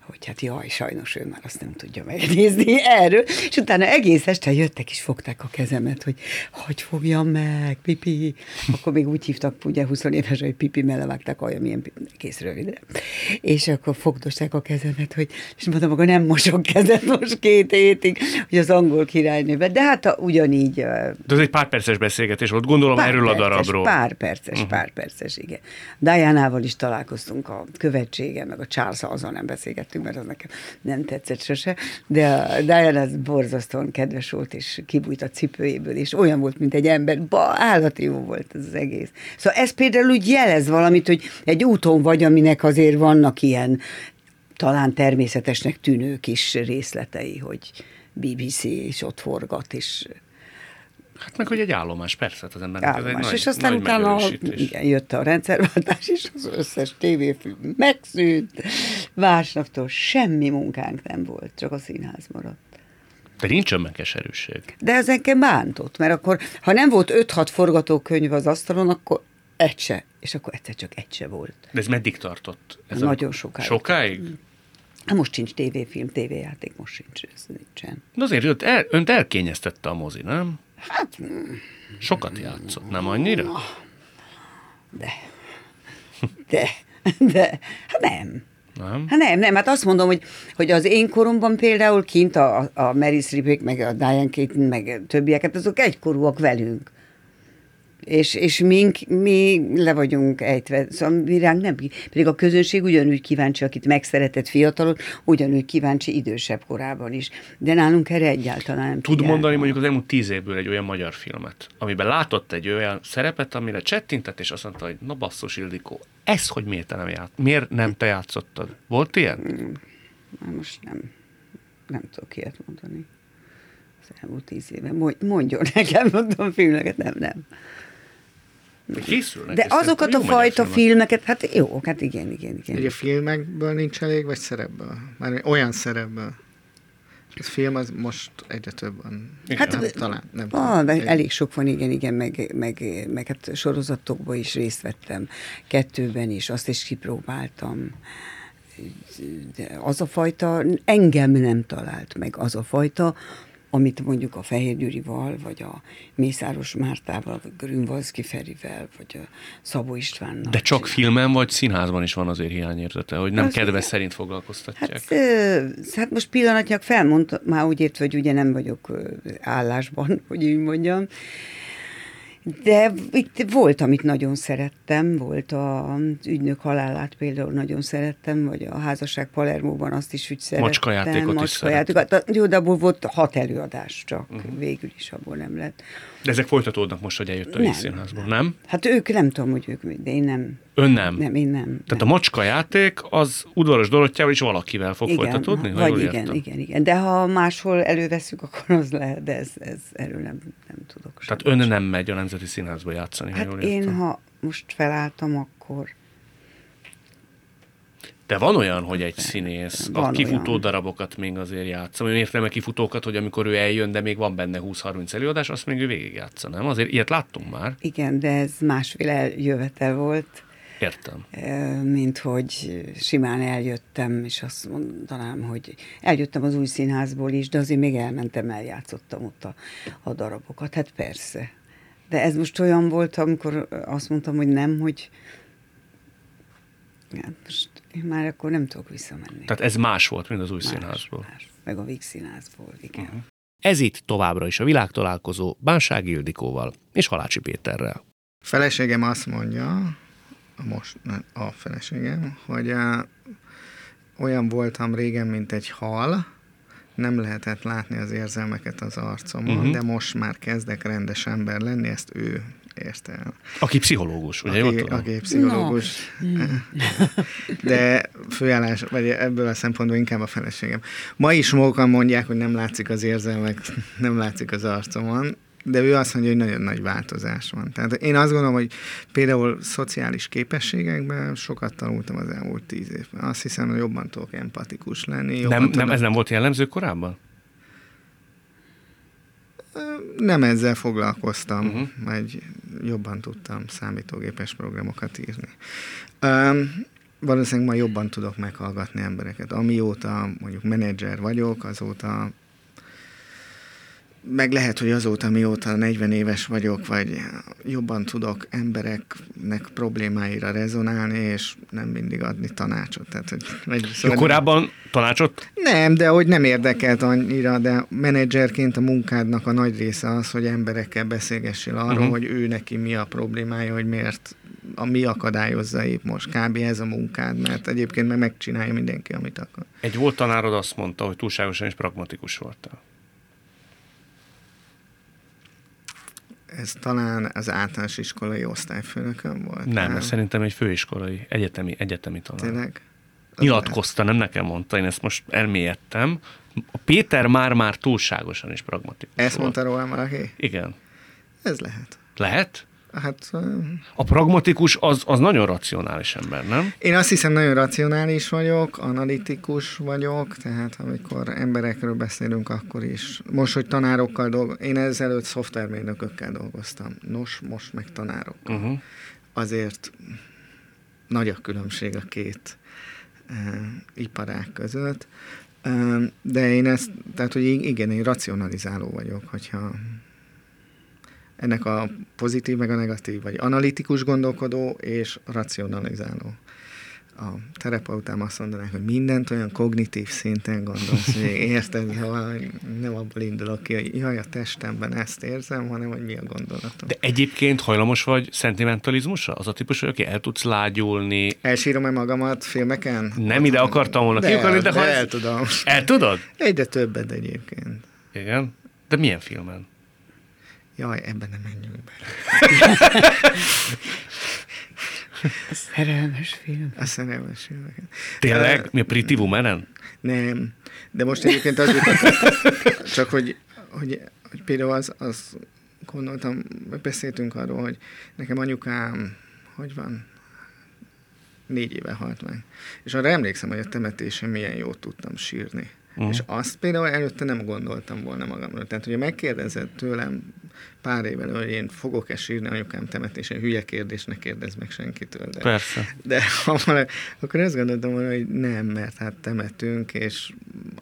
hogy hát jaj, sajnos ő már azt nem tudja megnézni erről, és utána egész este jöttek és fogták a kezemet, hogy hogy fogjam meg, pipi. Akkor még úgy hívtak, ugye 20 éves, hogy pipi, mert levágták olyan milyen pipi, kész rövidre. És akkor fogdosták a kezemet, hogy, és mondtam, akkor nem mosok kezet most két hétig, hogy az angol királynőbe. De hát a, ugyanígy De ez egy pár perces beszélgetés volt, gondolom erről perces, a darabról. Pár perces, uh-huh. pár perces, igen. Diana-val is találkoztunk a követségen, meg a charles azon nem beszélgettünk, mert az nekem nem tetszett sose, de a Diana az borzasztóan kedves volt, és kibújt a cipőjéből, és olyan volt, mint egy ember, ba, állati jó volt az egész. Szóval ez például úgy jelez valamit, hogy egy úton vagy, aminek azért vannak ilyen talán természetesnek tűnő kis részletei, hogy BBC és ott forgat, és Hát meg, hogy egy állomás, persze, hát az embernek ez egy állomás. nagy, és aztán nagy utána igen, jött a rendszerváltás, és az összes tévéfilm megszűnt. Másnaptól semmi munkánk nem volt, csak a színház maradt. De nincs önmegkeserűség. De ez engem bántott, mert akkor, ha nem volt 5-6 forgatókönyv az asztalon, akkor egy se, és akkor egyszer csak egy se volt. De ez meddig tartott? Ez Nagyon sokáig. Sokáig? Hát most sincs tévéfilm, tévéjáték, most sincs, ez nincsen. De azért önt, el, önt elkényeztette a mozi, nem? Hát... Sokat játszott, nem annyira? De, de, de, hát nem. Nem? Hát nem, nem, hát azt mondom, hogy, hogy az én koromban például kint a, a Mary Streepék, meg a Diane Keaton, meg többieket, azok egykorúak velünk. És, és mink, mi le vagyunk ejtve, szóval mi ránk nem, pedig a közönség ugyanúgy kíváncsi, akit megszeretett fiatalon, ugyanúgy kíváncsi idősebb korában is. De nálunk erre egyáltalán nem Tud figyelnek. mondani mondjuk az elmúlt tíz évből egy olyan magyar filmet, amiben látott egy olyan szerepet, amire csettintett, és azt mondta, hogy na basszus Ildikó, ez hogy miért te nem, ját, miért nem te játszottad? Volt ilyen? Na, Most nem, nem tudok ilyet mondani. Az elmúlt tíz éve. Mondj- Mondjon nekem, mondom filmeket, nem, nem. Készülnek. De és szerintem azokat a fajta filmek. filmeket, hát jó, hát igen, igen, igen. Ugye filmekből nincs elég, vagy szerepből? Már olyan szerepből. A film az most egyre több van. Hát, nem, talán, nem Ah, de Egy- elég sok van, igen, igen, meg, meg, meg hát sorozatokban is részt vettem, kettőben is, azt is kipróbáltam. De az a fajta, engem nem talált meg az a fajta, amit mondjuk a Fehér Gyurival, vagy a Mészáros Mártával, vagy Grünwalszki Ferivel, vagy a Szabó Istvánnal. De csak csinál. filmen vagy színházban is van azért hiányérzete, hogy nem Az kedve igen. szerint foglalkoztatják. Hát, ö, hát most pillanatnyilag felmondta, már úgy értve, hogy ugye nem vagyok állásban, hogy úgy mondjam. De itt volt, amit nagyon szerettem, volt az ügynök halálát például nagyon szerettem, vagy a házasság Palermóban azt is úgy szerettem. Macskajátékot is Macskajátékot. Hát, Jó, de abból volt hat előadás csak, uh-huh. végül is abból nem lett. De ezek folytatódnak most, hogy eljött a Nem, vízszínházból, nem? Hát ők nem tudom, hogy ők, de én nem. Ön nem. Nem, én nem. Tehát nem. a macska játék az udvaros Dorottyával is valakivel fog folytatódni? ha vagy igen, értem? igen, igen. De ha máshol előveszünk, akkor az lehet, de ez, ez erről nem, nem tudok Tehát ön nem megy a Nemzeti Színházba játszani, ha jól Hát én, ha most felálltam, akkor De van olyan, hogy egy színész a Van kifutó olyan. darabokat még azért játsza. Olyan értelme kifutókat, hogy amikor ő eljön, de még van benne 20-30 előadás, azt még ő végigjátsza, nem? Azért ilyet láttunk már. igen, de ez másféle jövetel volt, Értem. mint hogy simán eljöttem, és azt mondanám, hogy eljöttem az új színházból is, de azért még elmentem, eljátszottam ott a, a darabokat. Hát persze. De ez most olyan volt, amikor azt mondtam, hogy nem, hogy hát most én már akkor nem tudok visszamenni. Tehát ez más volt, mint az új Más, színházból. Más, meg a Víg színházból, igen. Uh-huh. Ez itt továbbra is a világtalálkozó Bánság Ildikóval és Halácsi Péterrel. Feleségem azt mondja, a most a feleségem, hogy uh, olyan voltam régen, mint egy hal, nem lehetett látni az érzelmeket az arcomon, uh-huh. de most már kezdek rendes ember lenni, ezt ő érte el. Aki pszichológus, ugye? jól Aki, tudom? aki pszichológus. De főállás, vagy ebből a szempontból inkább a feleségem. Ma is mókan mondják, hogy nem látszik az érzelmek, nem látszik az arcomon, de ő azt mondja, hogy nagyon nagy változás van. Tehát én azt gondolom, hogy például szociális képességekben sokat tanultam az elmúlt tíz évben. Azt hiszem, hogy jobban tudok empatikus lenni. Nem, nem, ez nem volt jellemző korábban? Nem ezzel foglalkoztam, Mhm. uh-huh. vagy jobban tudtam számítógépes programokat írni. Um, valószínűleg ma jobban tudok meghallgatni embereket. Amióta mondjuk menedzser vagyok, azóta meg lehet, hogy azóta, mióta 40 éves vagyok, vagy jobban tudok embereknek problémáira rezonálni, és nem mindig adni tanácsot. Tehát, hogy, vagy, Jó, szóval korábban tanácsot? nem, de hogy nem érdekelt annyira, de menedzserként a munkádnak a nagy része az, hogy emberekkel beszélgessél arról, uh-huh. hogy ő neki mi a problémája, hogy miért, a mi akadályozza épp most. Kb. ez a munkád, mert egyébként meg megcsinálja mindenki, amit akar. Egy volt tanárod azt mondta, hogy túlságosan is pragmatikus voltál. Ez talán az általános iskolai osztályfőnökön volt. Nem, ez szerintem egy főiskolai, egyetemi, egyetemi tanár. Tényleg? Nyilatkozta, nem nekem mondta, én ezt most elmélyedtem. A Péter már-már túlságosan is pragmatikus Ezt volt. mondta róla valaki? Igen. Ez lehet. Lehet? Hát A pragmatikus az, az nagyon racionális ember, nem? Én azt hiszem, nagyon racionális vagyok, analitikus vagyok, tehát amikor emberekről beszélünk, akkor is. Most, hogy tanárokkal dolgozom, én ezelőtt szoftvermérnökökkel dolgoztam. Nos, most meg tanárokkal. Uh-huh. Azért nagy a különbség a két uh, iparág között. Uh, de én ezt, tehát, hogy igen, én racionalizáló vagyok, hogyha ennek a pozitív meg a negatív, vagy analitikus gondolkodó és racionalizáló. A terapeutám azt mondanák, hogy mindent olyan kognitív szinten gondolsz, hogy érted, hogy nem abból indulok ki, hogy jaj, a testemben ezt érzem, hanem hogy mi a gondolatom. De egyébként hajlamos vagy szentimentalizmusra? Az a típus, hogy aki el tudsz lágyulni. Elsírom-e magamat filmeken? Nem ide akartam volna kiukadni, de, de ha el ez... tudom. El tudod? Egyre többet egyébként. Igen. De milyen filmen? Jaj, ebben nem menjünk bele. Szerelmes film. A szerelmes filmeken. Tényleg? Mi a Pretty Woman-en? Nem. De most egyébként az jutott, csak hogy, hogy, hogy például az, az gondoltam, beszéltünk arról, hogy nekem anyukám, hogy van, négy éve halt meg. És arra emlékszem, hogy a temetésen milyen jót tudtam sírni. Mhm. Uh. És azt például előtte nem gondoltam volna magamról. Tehát, hogyha megkérdezed tőlem pár évvel, hogy én fogok-e sírni anyukám temetésen, hülye kérdés, ne kérdezz meg senkitől. De, Persze. de ha akkor azt gondoltam volna, hogy nem, mert hát temetünk, és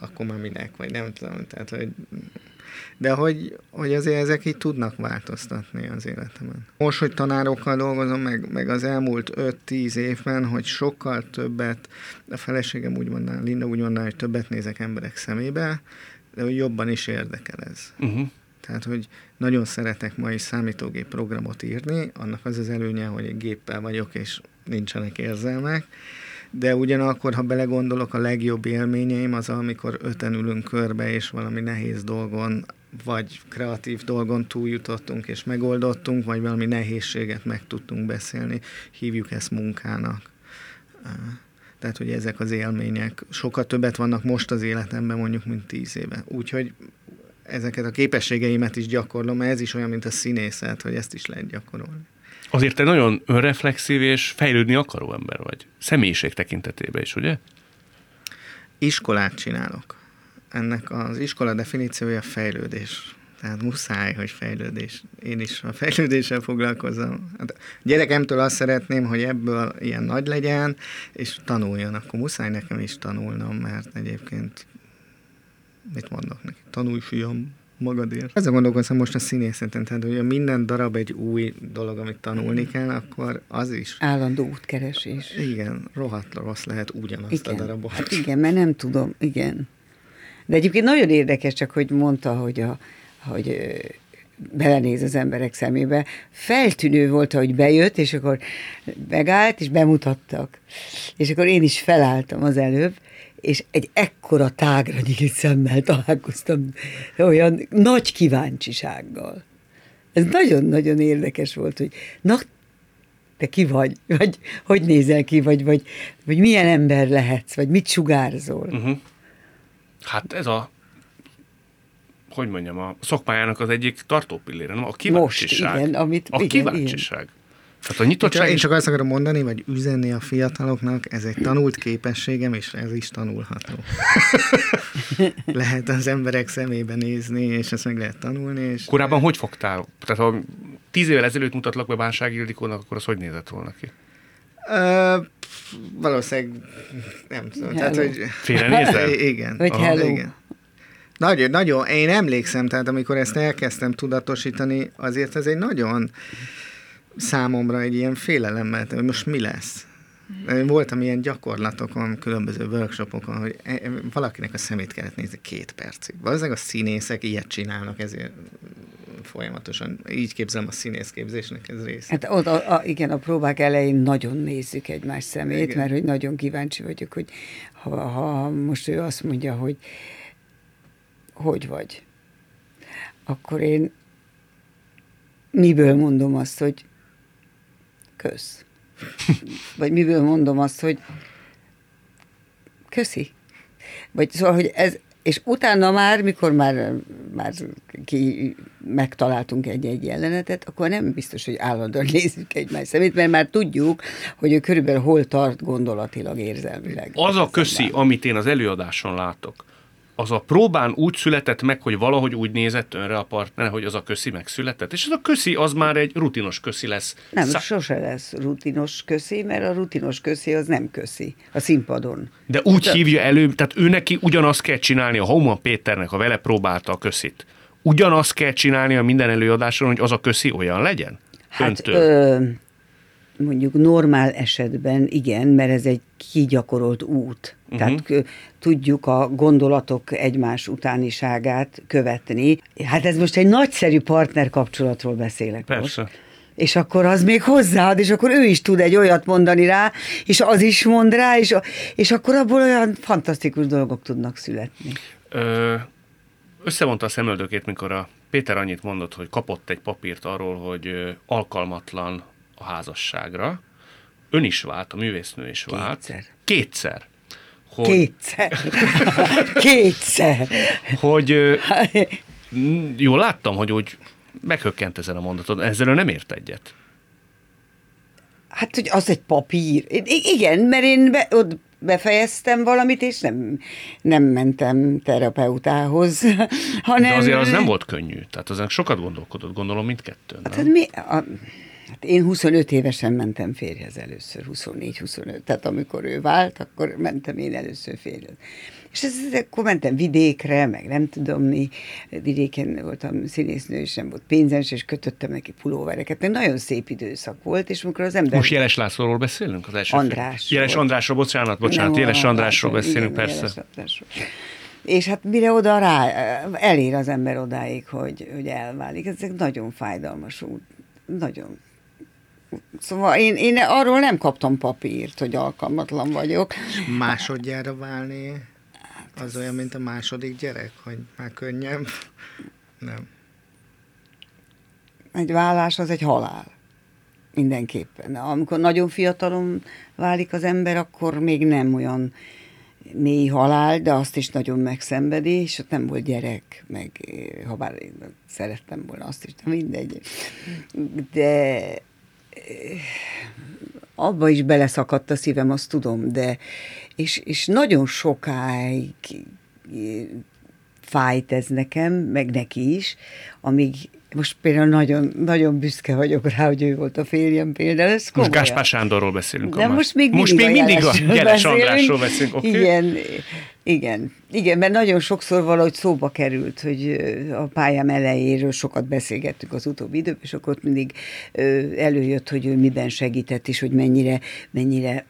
akkor már minek, vagy nem tudom. Tehát, hogy de hogy, hogy azért ezek így tudnak változtatni az életemen. Most, hogy tanárokkal dolgozom, meg, meg az elmúlt 5-10 évben, hogy sokkal többet, a feleségem úgy mondaná, Linda úgy mondaná, hogy többet nézek emberek szemébe, de hogy jobban is érdekel ez. Uh-huh. Tehát, hogy nagyon szeretek ma is számítógép programot írni, annak az az előnye, hogy egy géppel vagyok, és nincsenek érzelmek, de ugyanakkor, ha belegondolok, a legjobb élményeim az, amikor öten ülünk körbe, és valami nehéz dolgon, vagy kreatív dolgon túljutottunk, és megoldottunk, vagy valami nehézséget meg tudtunk beszélni, hívjuk ezt munkának. Tehát, hogy ezek az élmények sokkal többet vannak most az életemben, mondjuk, mint tíz éve. Úgyhogy ezeket a képességeimet is gyakorlom, mert ez is olyan, mint a színészet, hogy ezt is lehet gyakorolni. Azért te nagyon önreflexív és fejlődni akaró ember vagy. Személyiség tekintetében is, ugye? Iskolát csinálok. Ennek az iskola definíciója fejlődés. Tehát muszáj, hogy fejlődés. Én is a fejlődéssel foglalkozom. Hát gyerekemtől azt szeretném, hogy ebből ilyen nagy legyen, és tanuljon. Akkor muszáj nekem is tanulnom, mert egyébként mit mondok neki? Tanulj, fiam, magadért. Ezzel gondolkozom most a színészeten, tehát hogy minden darab egy új dolog, amit tanulni kell, akkor az is. Állandó útkeresés. Igen, rohadt rossz lehet ugyanazt igen. a darabot. Hát igen, mert nem tudom, igen. De egyébként nagyon érdekes, csak hogy mondta, hogy, a, hogy belenéz az emberek szemébe. Feltűnő volt, hogy bejött, és akkor megállt, és bemutattak. És akkor én is felálltam az előbb, és egy ekkora tágra nyílt szemmel találkoztam olyan nagy kíváncsisággal. Ez nagyon-nagyon érdekes volt, hogy na, te ki vagy, vagy hogy nézel ki, vagy, vagy, vagy milyen ember lehetsz, vagy mit sugárzol. Uh-huh. Hát ez a hogy mondjam, a szakmájának az egyik tartópillére, nem? A kíváncsiság. Most, igen, amit, a igen, kíváncsiság. Igen. Tehát a nyitottság... Én csak azt akarom mondani, vagy üzenni a fiataloknak, ez egy tanult képességem, és ez is tanulható. lehet az emberek szemébe nézni, és ezt meg lehet tanulni. És Korábban hogy fogtál? Tehát ha tíz évvel ezelőtt mutatlak be Bánság Ildikónak, akkor az hogy nézett volna ki? Uh, valószínűleg nem tudom. Hello. Tehát, hogy... Félrenézel? igen. Vagy Aha, hello. Igen. Nagyon, nagyon, én emlékszem, tehát amikor ezt elkezdtem tudatosítani, azért ez egy nagyon számomra egy ilyen félelemmel, hogy most mi lesz. Voltam ilyen gyakorlatokon, különböző workshopokon, hogy e, e, valakinek a szemét kellett nézni két percig. Valószínűleg a színészek ilyet csinálnak, ezért folyamatosan. Így képzelem a színészképzésnek ez része. Hát ott, a, a, igen, a próbák elején nagyon nézzük egymás szemét, igen. mert hogy nagyon kíváncsi vagyok, hogy ha, ha most ő azt mondja, hogy hogy vagy, akkor én miből mondom azt, hogy kösz. Vagy miből mondom azt, hogy köszi. Vagy szóval, hogy ez, és utána már, mikor már, már ki megtaláltunk egy-egy jelenetet, akkor nem biztos, hogy állandóan nézzük egymás szemét, mert már tudjuk, hogy ő körülbelül hol tart gondolatilag, érzelmileg. Az a köszi, amit én az előadáson látok, az a próbán úgy született meg, hogy valahogy úgy nézett önre a partner, hogy az a köszi megszületett, és az a köszi az már egy rutinos köszi lesz. Nem, Szá- sose lesz rutinos köszi, mert a rutinos köszi az nem köszi a színpadon. De úgy De... hívja elő, tehát ő neki ugyanazt kell csinálni, a Hauman Péternek, a vele próbálta a köszit. Ugyanazt kell csinálni a minden előadáson, hogy az a köszi olyan legyen? Hát, ö, mondjuk normál esetben igen, mert ez egy kigyakorolt út. Uh-huh. Tehát tudjuk a gondolatok egymás utániságát követni. Hát ez most egy nagyszerű partner kapcsolatról beszélek Persze. most. És akkor az még hozzáad, és akkor ő is tud egy olyat mondani rá, és az is mond rá, és, és akkor abból olyan fantasztikus dolgok tudnak születni. Ö, összevonta a szemöldökét, mikor a Péter annyit mondott, hogy kapott egy papírt arról, hogy alkalmatlan a házasságra. Ön is vált, a művésznő is vált. Kétszer. Kétszer. Hogy... Kétszer. Kétszer. hogy jól láttam, hogy úgy meghökkent ezen a mondaton. Ezzel nem ért egyet. Hát, hogy az egy papír. Igen, mert én be, ott befejeztem valamit, és nem, nem mentem terapeutához. Hanem... De azért az nem volt könnyű. Tehát azon sokat gondolkodott, gondolom mindkettőn. Hát, hát mi, a, Hát én 25 évesen mentem férjhez először, 24-25. Tehát amikor ő vált, akkor mentem én először férjhez. És ez, akkor mentem vidékre, meg nem tudom mi, vidéken voltam színésznő, és nem volt pénzem, és kötöttem neki pulóvereket. Mert nagyon szép időszak volt, és amikor az ember... Most Jeles Lászlóról beszélünk? Az első András. Jeles Andrásról, bocsánat, bocsánat, Nem, Jeles Andrásról beszélünk, igen, persze. Jeles Andrásról. És hát mire oda rá, elér az ember odáig, hogy, hogy elválik. Ez egy nagyon fájdalmas út. Nagyon. Szóval én, én arról nem kaptam papírt, hogy alkalmatlan vagyok. Másodjára válni, az olyan, mint a második gyerek, hogy már könnyebb. Nem. Egy vállás az egy halál. Mindenképpen. Amikor nagyon fiatalon válik az ember, akkor még nem olyan mély halál, de azt is nagyon megszenvedi, és ott nem volt gyerek, meg eh, ha bár én szerettem volna azt is, de mindegy. De abba is beleszakadt a szívem, azt tudom, de és, és nagyon sokáig eh, fájt ez nekem, meg neki is, amíg most például nagyon, nagyon büszke vagyok rá, hogy ő volt a férjem például. Ez Most. Gáspár Sándorról beszélünk. De most még most mindig, még mindig a Jeles. Andrásról beszélünk. oké? Igen, igen, igen, mert nagyon sokszor valahogy szóba került, hogy a pályám elejéről sokat beszélgettünk az utóbbi időben, és akkor ott mindig előjött, hogy ő miben segített, és hogy mennyire, mennyire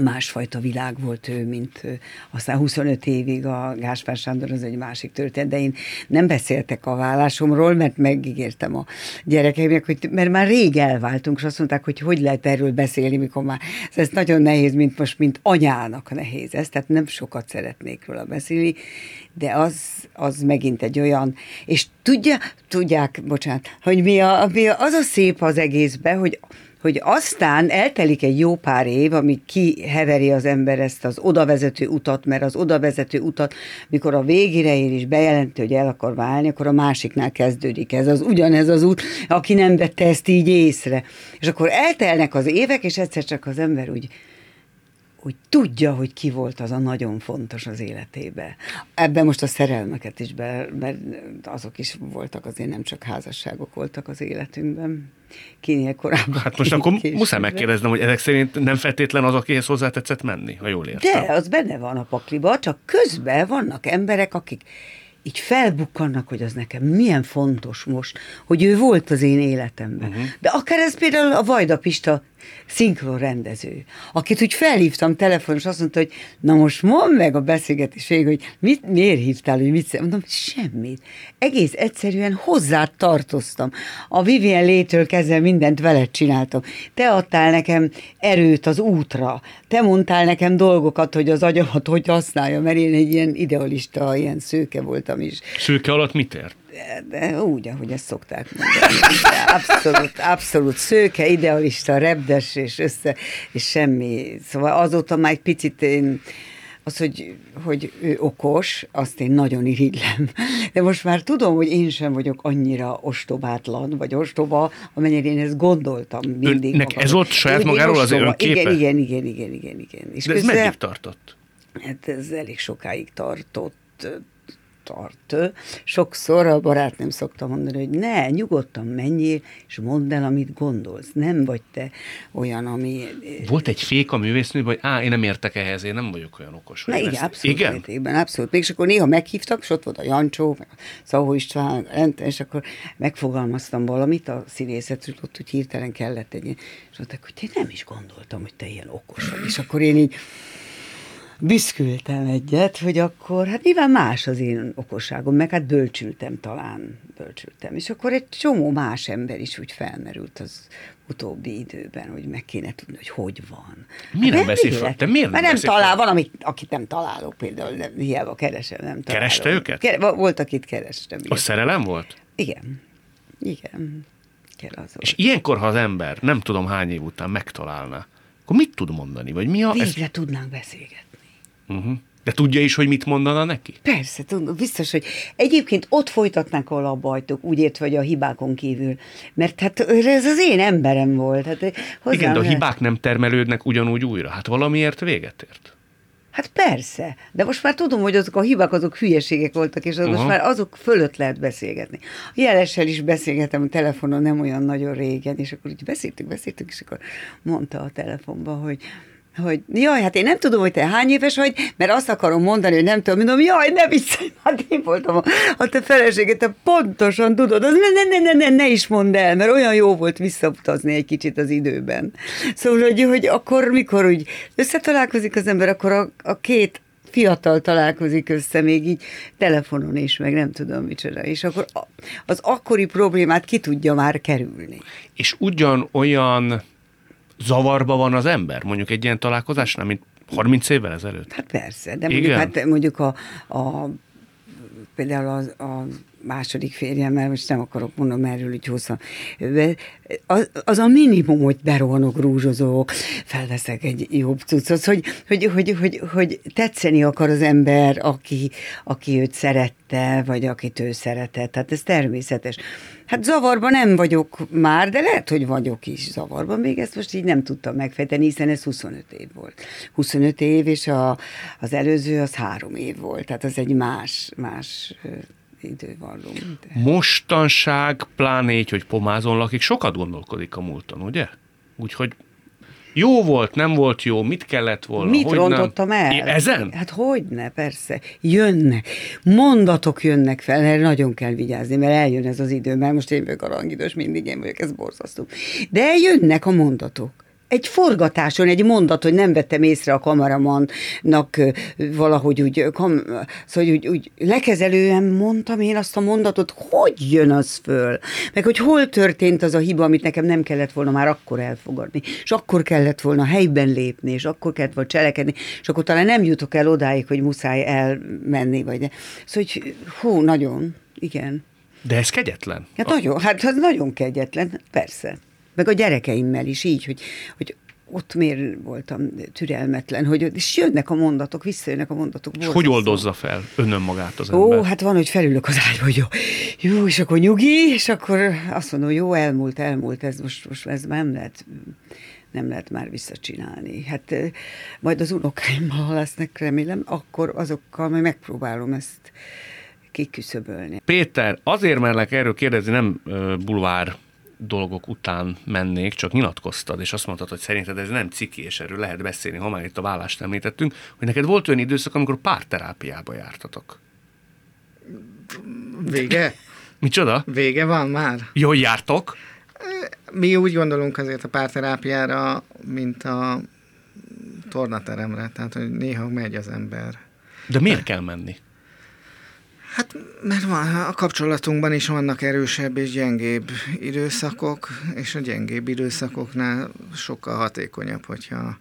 másfajta világ volt ő, mint aztán 25 évig a Gáspár Sándor, az egy másik történet, de én nem beszéltek a vállásomról, mert megígértem a gyerekeimnek, hogy mert már rég elváltunk, és azt mondták, hogy hogy lehet erről beszélni, mikor már ez nagyon nehéz, mint most, mint anyának nehéz ez, tehát nem sokat szeretnék róla beszélni, de az, az megint egy olyan, és tudja, tudják, bocsánat, hogy mi, a, mi a, az a szép az egészben, hogy hogy aztán eltelik egy jó pár év, amíg kiheveri az ember ezt az odavezető utat, mert az odavezető utat, mikor a végére ér és bejelenti, hogy el akar válni, akkor a másiknál kezdődik ez az ugyanez az út, aki nem vette ezt így észre. És akkor eltelnek az évek, és egyszer csak az ember úgy úgy tudja, hogy ki volt az a nagyon fontos az életébe. Ebben most a szerelmeket is be, mert azok is voltak, azért nem csak házasságok voltak az életünkben. Kinél korábban. Hát most akkor később. muszáj megkérdeznem, hogy ezek szerint nem feltétlen az, akihez hozzá tetszett menni, ha jól értem. De, az benne van a pakliba, csak közben vannak emberek, akik így felbukkannak, hogy az nekem milyen fontos most, hogy ő volt az én életemben. Uh-huh. De akár ez például a Vajda Pista szinkron rendező, akit úgy felhívtam telefonon, és azt mondta, hogy na most mondd meg a beszélgetés végig, hogy mit, miért hívtál, hogy mit Mondom, semmit. Egész egyszerűen hozzá tartoztam. A Vivien létől kezdve mindent veled csináltam. Te adtál nekem erőt az útra. Te mondtál nekem dolgokat, hogy az agyamat hogy használja, mert én egy ilyen idealista, ilyen szőke voltam is. Szőke alatt mit ért? De úgy, ahogy ezt szokták mondani. Abszolút, abszolút szőke, idealista, repdes, és össze, és semmi. Szóval azóta már egy picit én, az, hogy, hogy ő okos, azt én nagyon irigylem. De most már tudom, hogy én sem vagyok annyira ostobátlan, vagy ostoba, amennyire én ezt gondoltam mindig. Önnek magam. ez volt saját én magáról az önképe? Igen, igen, igen, igen, igen, igen. És De ez közben- meddig tartott? Hát ez elég sokáig tartott, tart. Sokszor a barátnőm szokta mondani, hogy ne, nyugodtan menjél, és mondd el, amit gondolsz. Nem vagy te olyan, ami... Volt egy fék a művésznő, hogy á, én nem értek ehhez, én nem vagyok olyan okos. Na igen, ezt- abszolút Igen? mértékben, abszolút. Még és akkor néha meghívtak, és ott volt a Jancsó, meg a Szahó István, és akkor megfogalmaztam valamit a színészetről, ott úgy hirtelen kellett egy és mondták, hogy én nem is gondoltam, hogy te ilyen okos vagy. És akkor én így büszkültem egyet, hogy akkor, hát nyilván más az én okosságom, meg hát bölcsültem talán, bölcsültem. És akkor egy csomó más ember is úgy felmerült az utóbbi időben, hogy meg kéne tudni, hogy hogy van. Mi nem Hát beszél véletlen. fel? Te miért nem Mert nem beszél talál, fel? van, amit, akit nem találok például, de hiába keresem, nem találom. Kereste őket? Ke- va- volt, akit kerestem. A igen. szerelem volt? Igen. Igen. Kell az És volt. ilyenkor, ha az ember nem tudom hány év után megtalálná, akkor mit tud mondani? Vagy mi a... Ez... Végre tudnánk beszélgetni. Uh-huh. De tudja is, hogy mit mondana neki? Persze, tudom, biztos, hogy egyébként ott folytatnánk, ahol abba hagytuk, úgy ért, vagy a hibákon kívül. Mert hát ez az én emberem volt. Hát Igen, de a hibák nem termelődnek ugyanúgy újra. Hát valamiért véget ért. Hát persze, de most már tudom, hogy azok a hibák, azok hülyeségek voltak, és az most Aha. már azok fölött lehet beszélgetni. A jelessel is beszélgetem a telefonon nem olyan nagyon régen, és akkor így beszéltük, beszéltük, és akkor mondta a telefonba, hogy hogy jaj, hát én nem tudom, hogy te hány éves vagy, mert azt akarom mondani, hogy nem tudom, mondom, jaj, ne viccelj, hát én voltam a, a te feleséged, te pontosan tudod, az ne, ne, ne, ne, ne, is mondd el, mert olyan jó volt visszautazni egy kicsit az időben. Szóval, hogy, hogy akkor, mikor úgy összetalálkozik az ember, akkor a, a két fiatal találkozik össze, még így telefonon is, meg nem tudom micsoda, és akkor az akkori problémát ki tudja már kerülni. És ugyanolyan zavarba van az ember, mondjuk egy ilyen találkozásnál, mint 30 évvel ezelőtt? Hát persze, de mondjuk, Igen? hát mondjuk a, a például az, a második férjemmel, most nem akarok mondom erről úgy hosszan, az, az a minimum, hogy berohanok, rúzsozok, felveszek egy jobb cuccot, hogy, hogy, hogy, hogy, hogy tetszeni akar az ember, aki, aki őt szerette, vagy akit ő szeretett. Tehát ez természetes. Hát zavarban nem vagyok már, de lehet, hogy vagyok is zavarban. Még ezt most így nem tudtam megfejteni, hiszen ez 25 év volt. 25 év, és a, az előző az három év volt. Tehát az egy más, más ö, idővalló. De- Mostanság, pláne így, hogy pomázon lakik, sokat gondolkodik a múlton, ugye? Úgyhogy jó volt, nem volt jó, mit kellett volna, Mit hogy rontottam nem. el? É, Ezen? Hát hogyne, persze. Jönnek. Mondatok jönnek fel, erre nagyon kell vigyázni, mert eljön ez az idő, mert most én vagyok a rangidős, mindig én vagyok, ez borzasztó. De jönnek a mondatok. Egy forgatáson, egy mondat, hogy nem vettem észre a kameramannak valahogy úgy, kam, szóval úgy, úgy lekezelően mondtam én azt a mondatot, hogy jön az föl? Meg hogy hol történt az a hiba, amit nekem nem kellett volna már akkor elfogadni, és akkor kellett volna helyben lépni, és akkor kellett volna cselekedni, és akkor talán nem jutok el odáig, hogy muszáj elmenni, vagy de. Szóval, hogy hú, nagyon, igen. De ez kegyetlen. Hát nagyon, hát az nagyon kegyetlen, persze. Meg a gyerekeimmel is így, hogy, hogy ott miért voltam türelmetlen, hogy és jönnek a mondatok, visszajönnek a mondatok. És hogy oldozza fel önön magát az Ó, ember? hát van, hogy felülök az ágyba, hogy jó, jó, és akkor nyugi, és akkor azt mondom, jó, elmúlt, elmúlt, ez most, most ez már nem lehet, nem lehet már visszacsinálni. Hát majd az unokáimmal lesznek, remélem, akkor azokkal majd megpróbálom ezt kiküszöbölni. Péter, azért merlek erről kérdezni, nem bulvár dolgok után mennék, csak nyilatkoztad, és azt mondtad, hogy szerinted ez nem ciki, és erről lehet beszélni, ha már itt a vállást említettünk, hogy neked volt olyan időszak, amikor párterápiába jártatok. Vége? Micsoda? Vége van már? Jól jártok? Mi úgy gondolunk azért a párterápiára, mint a tornateremre, tehát hogy néha megy az ember. De miért kell menni? Hát, mert van, a kapcsolatunkban is vannak erősebb és gyengébb időszakok, és a gyengébb időszakoknál sokkal hatékonyabb, hogyha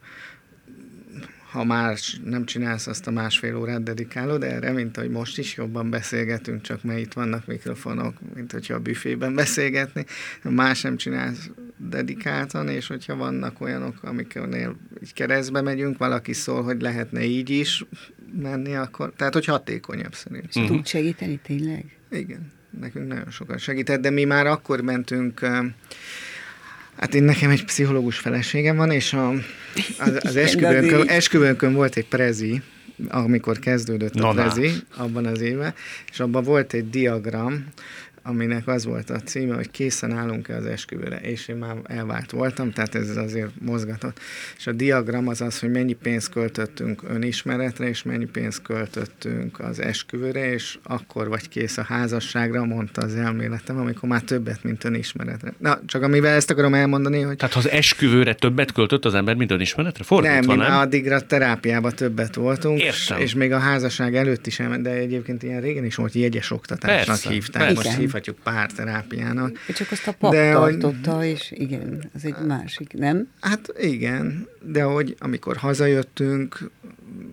ha más nem csinálsz azt a másfél órát dedikálod erre, mint hogy most is jobban beszélgetünk, csak mert itt vannak mikrofonok, mint hogyha a büfében beszélgetni, más nem csinálsz dedikáltan, és hogyha vannak olyanok, amiknél így keresztbe megyünk, valaki szól, hogy lehetne így is menni, akkor, tehát hogy hatékonyabb szerintem. Tud segíteni tényleg? Igen, nekünk nagyon sokat segített, de mi már akkor mentünk, hát én nekem egy pszichológus feleségem van, és a, az, az esküvőnkön, esküvőnkön volt egy prezi, amikor kezdődött a prezi, abban az évben, és abban volt egy diagram, aminek az volt a címe, hogy készen állunk-e az esküvőre, és én már elvált voltam, tehát ez azért mozgatott. És a diagram az az, hogy mennyi pénzt költöttünk önismeretre, és mennyi pénzt költöttünk az esküvőre, és akkor vagy kész a házasságra, mondta az elméletem, amikor már többet, mint önismeretre. Na, csak amivel ezt akarom elmondani, hogy Tehát ha az esküvőre többet költött az ember, mint önismeretre? nem, Fordítva, mi nem? már addigra terápiába többet voltunk, Értem. és még a házasság előtt is elment, de egyébként ilyen régen is volt jegyes oktatásnak Persze, hívták, persze. most Igen. Hívhatjuk párterápiának. Csak azt a pap De de hogy- tartotta, és igen, az egy másik, nem? Hát igen, de hogy amikor hazajöttünk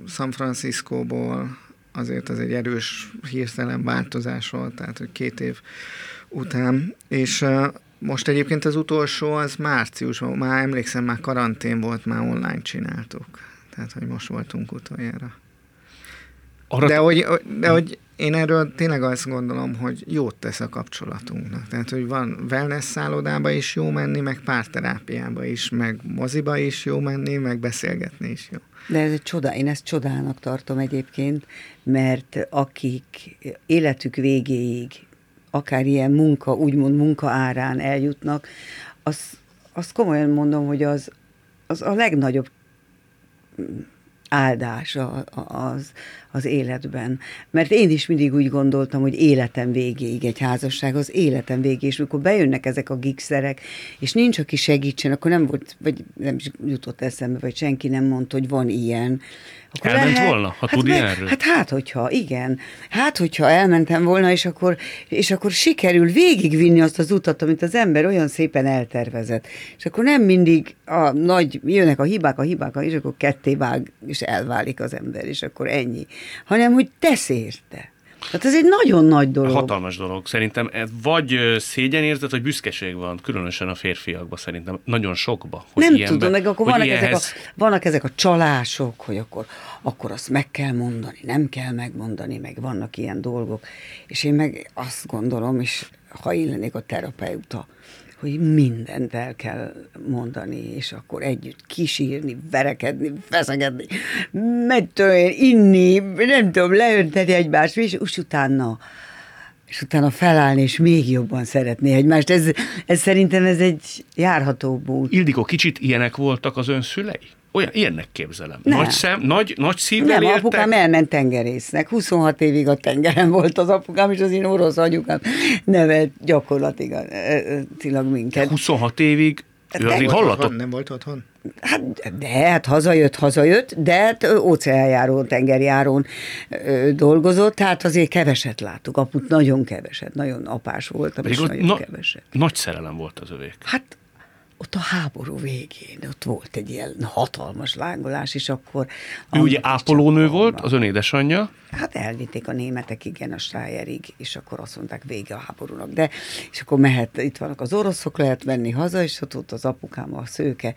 San Franciscóból, azért az egy erős hirtelen változás volt, tehát hogy két év után, és most egyébként az utolsó az márciusban, már emlékszem, már karantén volt, már online csináltuk. Tehát, hogy most voltunk utoljára. Arra De hogy, de hogy én erről tényleg azt gondolom, hogy jót tesz a kapcsolatunknak. Tehát, hogy van wellness szállodába is jó menni, meg párterápiába is, meg moziba is jó menni, meg beszélgetni is jó. De ez egy csoda, én ezt csodának tartom egyébként, mert akik életük végéig, akár ilyen munka, úgymond munka árán eljutnak, az, azt komolyan mondom, hogy az, az a legnagyobb áldás az, az életben. Mert én is mindig úgy gondoltam, hogy életem végéig egy házasság, az életem végéig, és mikor bejönnek ezek a gigszerek, és nincs, aki segítsen, akkor nem volt, vagy nem is jutott eszembe, vagy senki nem mondta, hogy van ilyen. Akkor Elment volna, ha hát tud meg- ilyenről? Hát hát, hogyha, igen. Hát, hogyha elmentem volna, és akkor, és akkor sikerül végigvinni azt az utat, amit az ember olyan szépen eltervezett. És akkor nem mindig a nagy, jönnek a hibák, a hibák, és akkor ketté vág, és elválik az ember, és akkor ennyi. Hanem, hogy tesz érte. Tehát ez egy nagyon nagy dolog. Hatalmas dolog. Szerintem ez vagy ö, szégyenérzet, vagy büszkeség van, különösen a férfiakban szerintem. Nagyon sokba. Hogy nem ilyenbe- tudom, meg akkor vannak ezek, a, ilyenhez- vannak ezek a csalások, hogy akkor, akkor azt meg kell mondani, nem kell megmondani, meg vannak ilyen dolgok. És én meg azt gondolom, és ha én lennék a terapeuta, hogy mindent el kell mondani, és akkor együtt kisírni, verekedni, feszegetni, meg tudom én, inni, nem tudom, leönteni egymást, és, és utána és utána felállni, és még jobban szeretni egymást. Ez, ez szerintem ez egy járható út. Ildikó, kicsit ilyenek voltak az ön szülei? Olyan, ilyennek képzelem. Nem. Nagy szem, nagy, nagy szívvel Nem, éltek? apukám elment tengerésznek. 26 évig a tengeren volt az apukám, és az én orosz anyukám nevelt gyakorlatilag minket. 26 évig ő De- azért Volt hallatott. otthon? Nem volt otthon? Hát, de hát hazajött, hazajött, de hát óceánjárón, tengerjárón ö, dolgozott, tehát azért keveset láttuk. Aput nagyon keveset, nagyon apás voltam, és nagyon na, keveset. nagy szerelem volt az övék. Hát ott a háború végén, ott volt egy ilyen hatalmas lángolás, és akkor... Ő ugye ápolónő volt, van. az ön édesanyja. Hát elvitték a németek, igen, a Stájerig, és akkor azt mondták, vége a háborúnak. De, és akkor mehet, itt vannak az oroszok, lehet menni haza, és ott, ott az apukám, a szőke,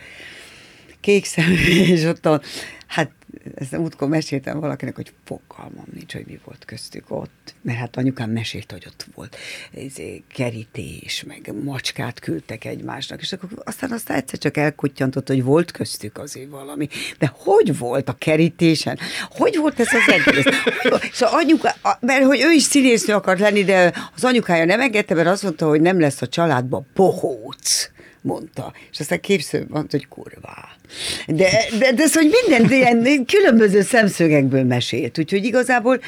kék szemű, és ott a, hát ezt útkor meséltem valakinek, hogy fogalmam nincs, hogy mi volt köztük ott. Mert hát anyukám mesélt, hogy ott volt izé, kerítés, meg macskát küldtek egymásnak, és akkor aztán aztán egyszer csak elkuttyantott, hogy volt köztük azért valami. De hogy volt a kerítésen? Hogy volt ez az egész? És az anyuka, mert hogy ő is színésznő akart lenni, de az anyukája nem engedte, mert azt mondta, hogy nem lesz a családban bohóc mondta. És aztán képző mondta, hogy kurvá. De, de, de ez, hogy minden ilyen különböző szemszögekből mesélt. Úgyhogy igazából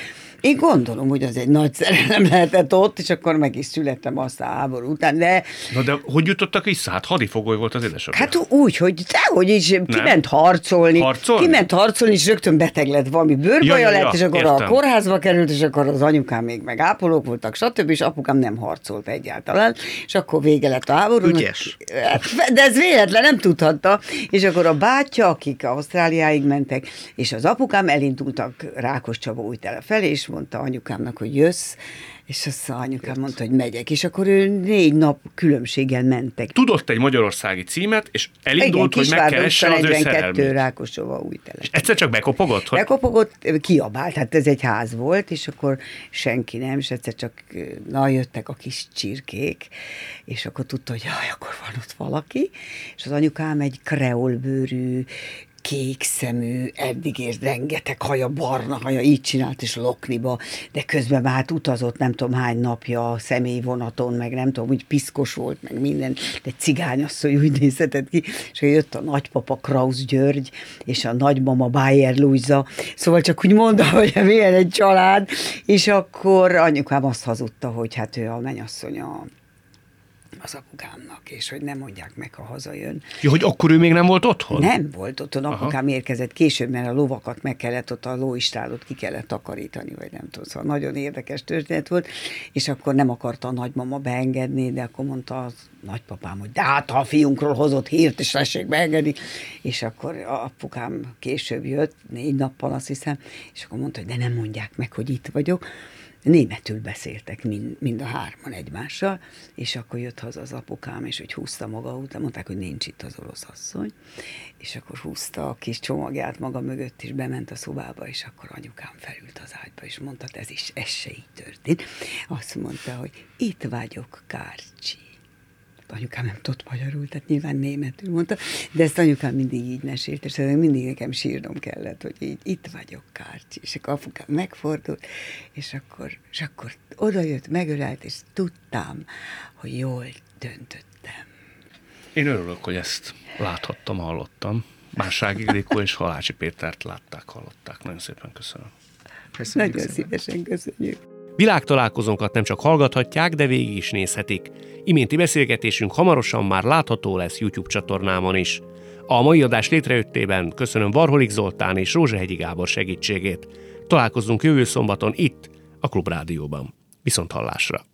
én gondolom, hogy az egy nagy szerelem lehetett ott, és akkor meg is születtem azt a háború után, de Na de hogy jutottak vissza? Hát hadifogoly volt az édesapja. Hát úgy, hogy dehogy is kiment harcolni, Harcolni? kiment harcolni, és rögtön beteg lett, valami bőrbaja Ja, ja, ja, lett, és akkor értem. a kórházba került, és akkor az anyukám még meg ápolók voltak, stb., és apukám nem harcolt egyáltalán, és akkor vége lett a háborúnak. Ügyes. De ez véletlen, nem tudhatta. És akkor a bátyja, akik Ausztráliáig mentek, és az apukám elindultak Rákos Csaba új tele felé, és mondta anyukámnak, hogy jössz, és azt anyukám mondta, hogy megyek, és akkor ő négy nap különbséggel mentek. Tudott egy magyarországi címet, és elindult, hogy Kisvárda megkeresse az ő 42 szerelmét. Rákosova új tele. És egyszer csak bekopogott, hogy Bekopogott, kiabált, hát ez egy ház volt, és akkor senki nem, és egyszer csak na, jöttek a kis csirkék, és akkor tudta, hogy jaj, akkor van ott valaki, és az anyukám egy kreolbőrű, kék szemű, eddig és rengeteg haja, barna haja, így csinált és lokniba, de közben már hát utazott nem tudom hány napja a személyvonaton, meg nem tudom, úgy piszkos volt, meg minden, de cigányasszony úgy nézhetett ki, és jött a nagypapa Krausz György, és a nagymama Bayer Luisa, szóval csak úgy mondta, hogy milyen egy család, és akkor anyukám azt hazudta, hogy hát ő a mennyasszonya az apukámnak, és hogy nem mondják meg, ha hazajön. Ja, hogy akkor ő még nem volt otthon? Nem volt otthon, apukám érkezett később, mert a lovakat meg kellett ott, a lóistálót ki kellett takarítani, vagy nem tudom, szóval nagyon érdekes történet volt, és akkor nem akarta a nagymama beengedni, de akkor mondta az nagypapám, hogy de hát ha a fiunkról hozott hírt, és tessék beengedni, és akkor apukám később jött, négy nappal azt hiszem, és akkor mondta, hogy de nem mondják meg, hogy itt vagyok, németül beszéltek mind, mind a hárman egymással, és akkor jött haza az apukám, és hogy húzta maga után, mondták, hogy nincs itt az orosz asszony, és akkor húzta a kis csomagját maga mögött, és bement a szobába, és akkor anyukám felült az ágyba, és mondta, ez is, ez se így történt. Azt mondta, hogy itt vagyok, Kárcsi anyukám nem tudott magyarul, tehát nyilván németül mondta, de ezt anyukám mindig így mesélt, és mindig nekem sírnom kellett, hogy így itt vagyok, Kárcsi, és akkor apukám megfordult, és akkor, és akkor oda jött, megölelt, és tudtam, hogy jól döntöttem. Én örülök, hogy ezt láthattam, hallottam. Bánság Ildikó és Halácsi Pétert látták, hallották. Nagyon szépen köszönöm. Köszönjük Nagyon szépen. szívesen köszönjük. Világtalálkozónkat nem csak hallgathatják, de végig is nézhetik. Iménti beszélgetésünk hamarosan már látható lesz YouTube csatornámon is. A mai adás létrejöttében köszönöm Varholik Zoltán és Rózsehegyi Gábor segítségét. Találkozunk jövő szombaton itt, a Klubrádióban. Viszont hallásra!